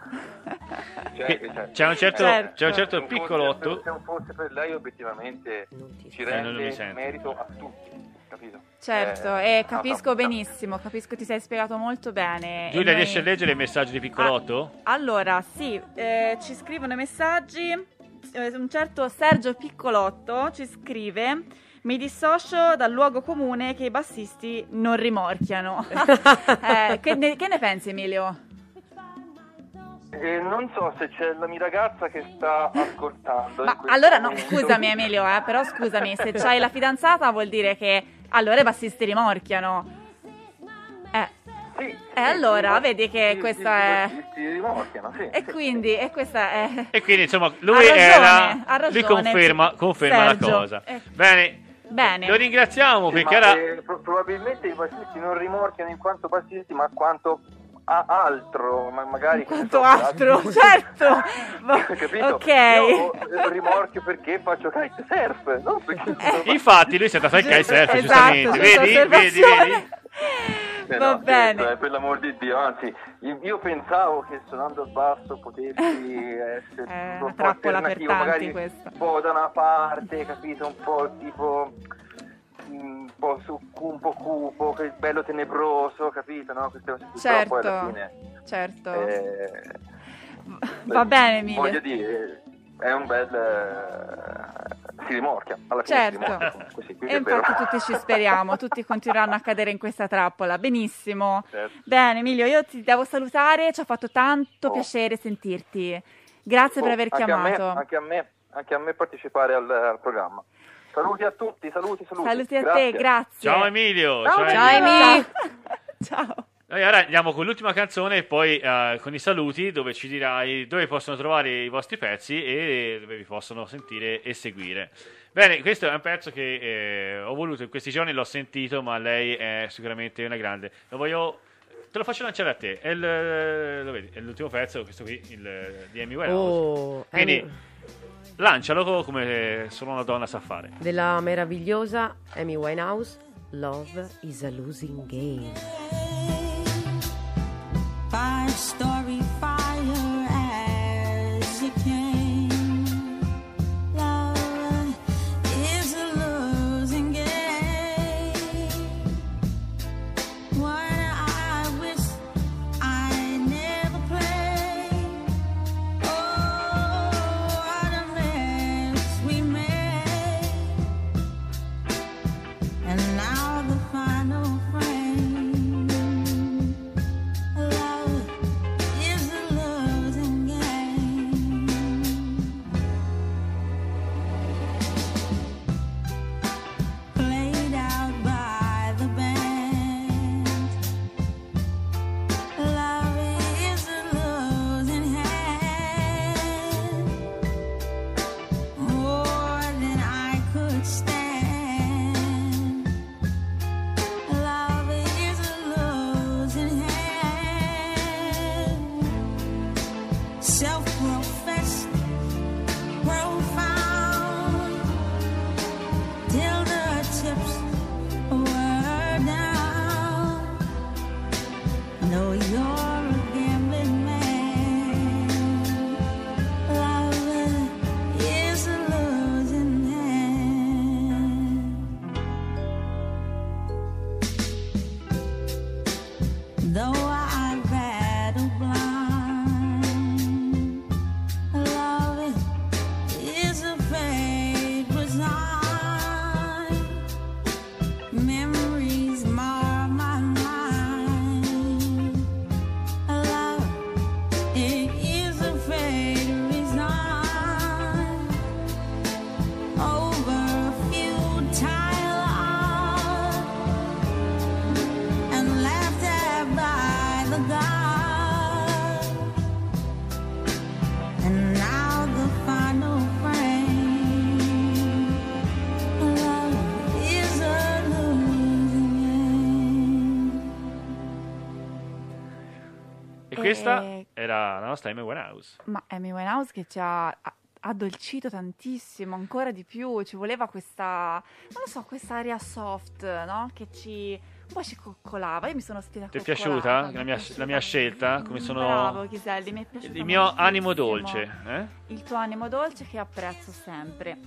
Cioè, cioè, c'è un certo, Certo. c'è un certo se non fosse- piccolotto. Se non fosse per lei obiettivamente ci Eh, rende sento. merito a tutti, capito? Certo, Eh, e capisco no, no, benissimo, capisco ti sei spiegato molto bene. Giulia, noi- riesci a leggere il messaggio di Piccolotto? Allora, sì, eh, ci scrivono i messaggi. eh, Un certo Sergio Piccolotto ci scrive: Mi dissocio dal luogo comune che i bassisti non rimorchiano. [LAUGHS] [LAUGHS] Eh, che, ne, che ne pensi, Emilio? Eh, non so se c'è la mia ragazza che sta ascoltando. Ma allora, no, momento. scusami, Emilio, eh, però scusami, se c'hai la fidanzata vuol dire che allora i bassisti rimorchiano. Eh, Sì, E sì, allora, sì, vedi che sì, questa sì, è- sì, sì, rimorchiano, sì, e quindi, e questa è. E quindi, insomma, lui, Ha ragione, era, lui conferma, conferma la cosa. Eh. Bene, Bene. lo ringraziamo Sì, perché era... eh, pro- probabilmente i bassisti non rimorchiano in quanto bassisti, ma quanto a altro, ma magari Quanto so, altro, certo. Ma- [LAUGHS] Capito? Ok. Io eh, rimorchio perché faccio kitesurf, non perché [LAUGHS] Infatti, lui si è andato al kitesurf, Esatto, giustamente. giusta Vedi, vedi, vedi. Eh, Va no, bene. scherzo, eh, per l'amor di Dio, anzi, io, io pensavo che suonando il basso potessi [LAUGHS] essere È un po' alternativo, tanti magari questa. un po' da una parte, capito? Un po' tipo un po' su un po' cupo, che bello tenebroso, capito? No? Queste cose poi alla Certo, fine certo. eh, Va bene, voglio Emilio. dire, è un bel eh, si rimorchia alla fine Certo. rimorchia comunque, sì, quindi E vero. infatti tutti ci speriamo, tutti continueranno a cadere in questa trappola. Benissimo. Certo. Bene, Emilio, io ti devo salutare, ci ha fatto tanto Oh. piacere sentirti. Grazie per Oh, aver anche a me- chiamato. anche a me, anche a me partecipare al, al programma. Saluti a tutti, saluti, saluti. Saluti a te, grazie. Ciao Emilio. Ciao, ciao Emilio. Amy. [LAUGHS] Ciao. Noi ora andiamo con l'ultima canzone e poi eh, con i saluti dove ci dirai dove possono trovare i vostri pezzi e dove vi possono sentire e seguire. Bene, questo è un pezzo che eh, ho voluto in questi giorni, l'ho sentito, ma lei è sicuramente una grande. Lo voglio... Te lo faccio lanciare a te. È, il- lo vedi, è l'ultimo pezzo, questo qui, il, di Amy Winehouse. Oh, Quindi Amy- lancialo come solo una donna sa fare. Della meravigliosa Amy Winehouse, Love is a losing game. Five story nostra Amy Winehouse. Ma Amy Winehouse che ci ha addolcito tantissimo, ancora di più, ci voleva questa, non lo so, questa aria soft, no? Che ci un po' ci coccolava. Io mi sono sentita Ti è piaciuta la mia, piaciuta la mia scelta? Come sono Bravo Chiselli, mi è piaciuta il mio animo dolce? eh? Il tuo animo dolce che apprezzo sempre.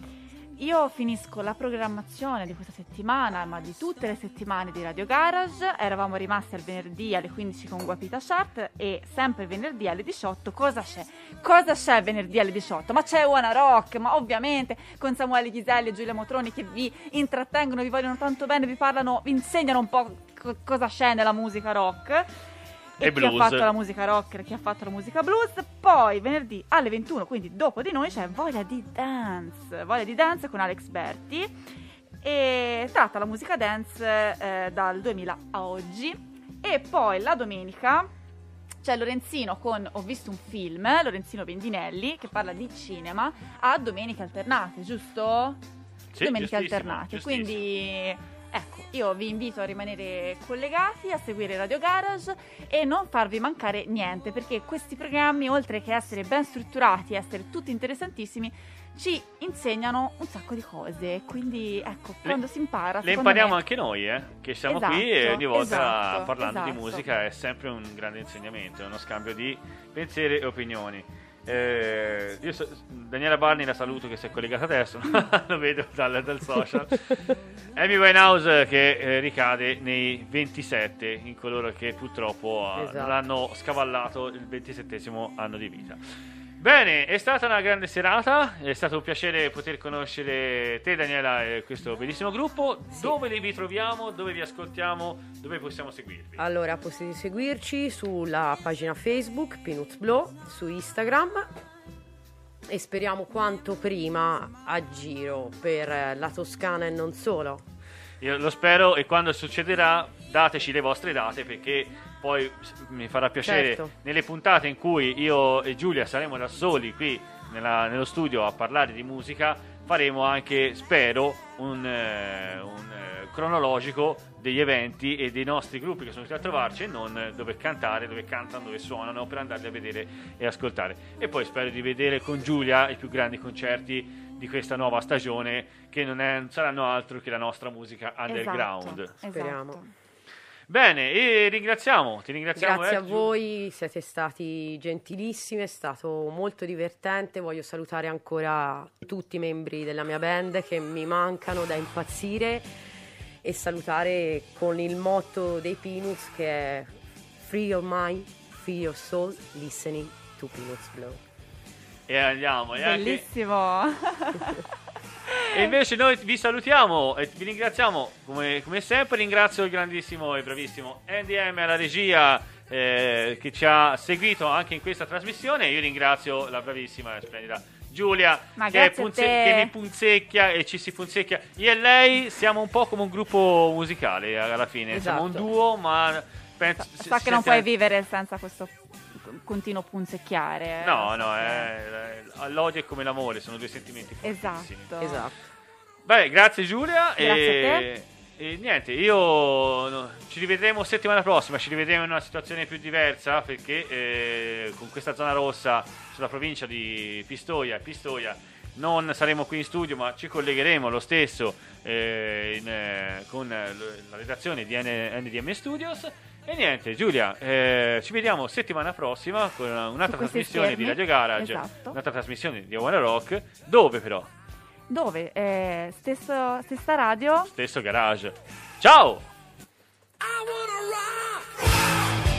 Io finisco la programmazione di questa settimana, ma di tutte le settimane di Radio Garage. Eravamo rimasti al venerdì alle 15 con Guapita Chart e sempre venerdì alle 18 cosa c'è? Cosa c'è venerdì alle 18? Ma c'è Wanna Rock, ma ovviamente con Samuele Ghiselli e Giulia Motroni che vi intrattengono, vi vogliono tanto bene, vi parlano, vi insegnano un po' co- cosa c'è nella musica rock. E chi blues. ha fatto la musica rock e chi ha fatto la musica blues. Poi venerdì alle 21, quindi dopo di noi, c'è Voglia di Dance. Voglia di Dance con Alex Berti. E tratta la musica dance eh, dal 2000 a oggi. E poi la domenica c'è Lorenzino con Ho visto un film, Lorenzino Bendinelli, che parla di cinema, a domeniche alternate, giusto? Sì, domeniche alternate. Quindi ecco, io vi invito a rimanere collegati, a seguire Radio Garage e non farvi mancare niente, perché questi programmi, oltre che essere ben strutturati, essere tutti interessantissimi, ci insegnano un sacco di cose. Quindi ecco, quando si impara, Le impariamo me- anche noi, eh, che siamo Esatto, qui e ogni volta esatto, parlando di esatto. musica è sempre un grande insegnamento, è uno scambio di pensieri e opinioni. Eh, io so- Daniela Barni la saluto che si è collegata adesso, [LAUGHS] lo vedo dal, dal social. [LAUGHS] Amy Winehouse che eh, ricade nei 27 in coloro che purtroppo eh, Esatto. non hanno scavallato il 27 anno di vita. Bene, è stata una grande serata, è stato un piacere poter conoscere te Daniela e questo bellissimo gruppo. Dove li ritroviamo, dove vi ascoltiamo, dove possiamo seguirvi? Allora, potete seguirci sulla pagina Facebook Peanuts Blow, su Instagram e speriamo quanto prima a giro per la Toscana e non solo. Io lo spero e quando succederà dateci le vostre date perché poi mi farà piacere Certo. nelle puntate in cui io e Giulia saremo da soli qui nella- nello studio a parlare di musica faremo anche, spero, un, eh, un, eh, cronologico degli eventi e dei nostri gruppi che sono venuti a trovarci e non dove cantare, dove cantano, dove suonano per andarli a vedere e ascoltare. E poi spero di vedere con Giulia i più grandi concerti di questa nuova stagione che non, è- non saranno altro che la nostra musica underground. Esatto, Speriamo. esatto. Bene, e ringraziamo, ti ringraziamo. Grazie a eh, Giu- voi, siete stati gentilissimi, è stato molto divertente. Voglio salutare ancora tutti i membri della mia band che mi mancano da impazzire e salutare con il motto dei Peanuts che è Free your mind, free your soul, listening to Peanuts Blow. E andiamo. E, anche- Bellissimo. [LAUGHS] e invece noi vi salutiamo e vi ringraziamo come, come sempre. Ringrazio il grandissimo e bravissimo NDM alla regia eh, che ci ha seguito anche in questa trasmissione. Io ringrazio la bravissima e splendida Giulia che, punze- che mi punzecchia e ci si punzecchia. Io e lei siamo un po' come un gruppo musicale alla fine. Siamo un Esatto. duo, ma penso. So si- che non puoi vivere senza questo continuo punzecchiare. No, eh, no, so è, è- l'odio è come l'amore, sono due sentimenti fortissimi. Esatto. Esatto. Beh, grazie Giulia. Grazie e, a te. e niente, io no, ci rivedremo settimana prossima, ci rivedremo in una situazione più diversa perché eh, con questa zona rossa sulla provincia di Pistoia e Pistoia non saremo qui in studio ma ci collegheremo lo stesso eh, in, eh, con eh, la redazione di N- NDM Studios. E niente, Giulia, eh, ci vediamo settimana prossima con un'altra trasmissione schermi. di Radio Garage, esatto. un'altra trasmissione di One Rock, dove però? Dove? Eh, stesso, stessa radio. Stesso garage. Ciao! I wanna rock!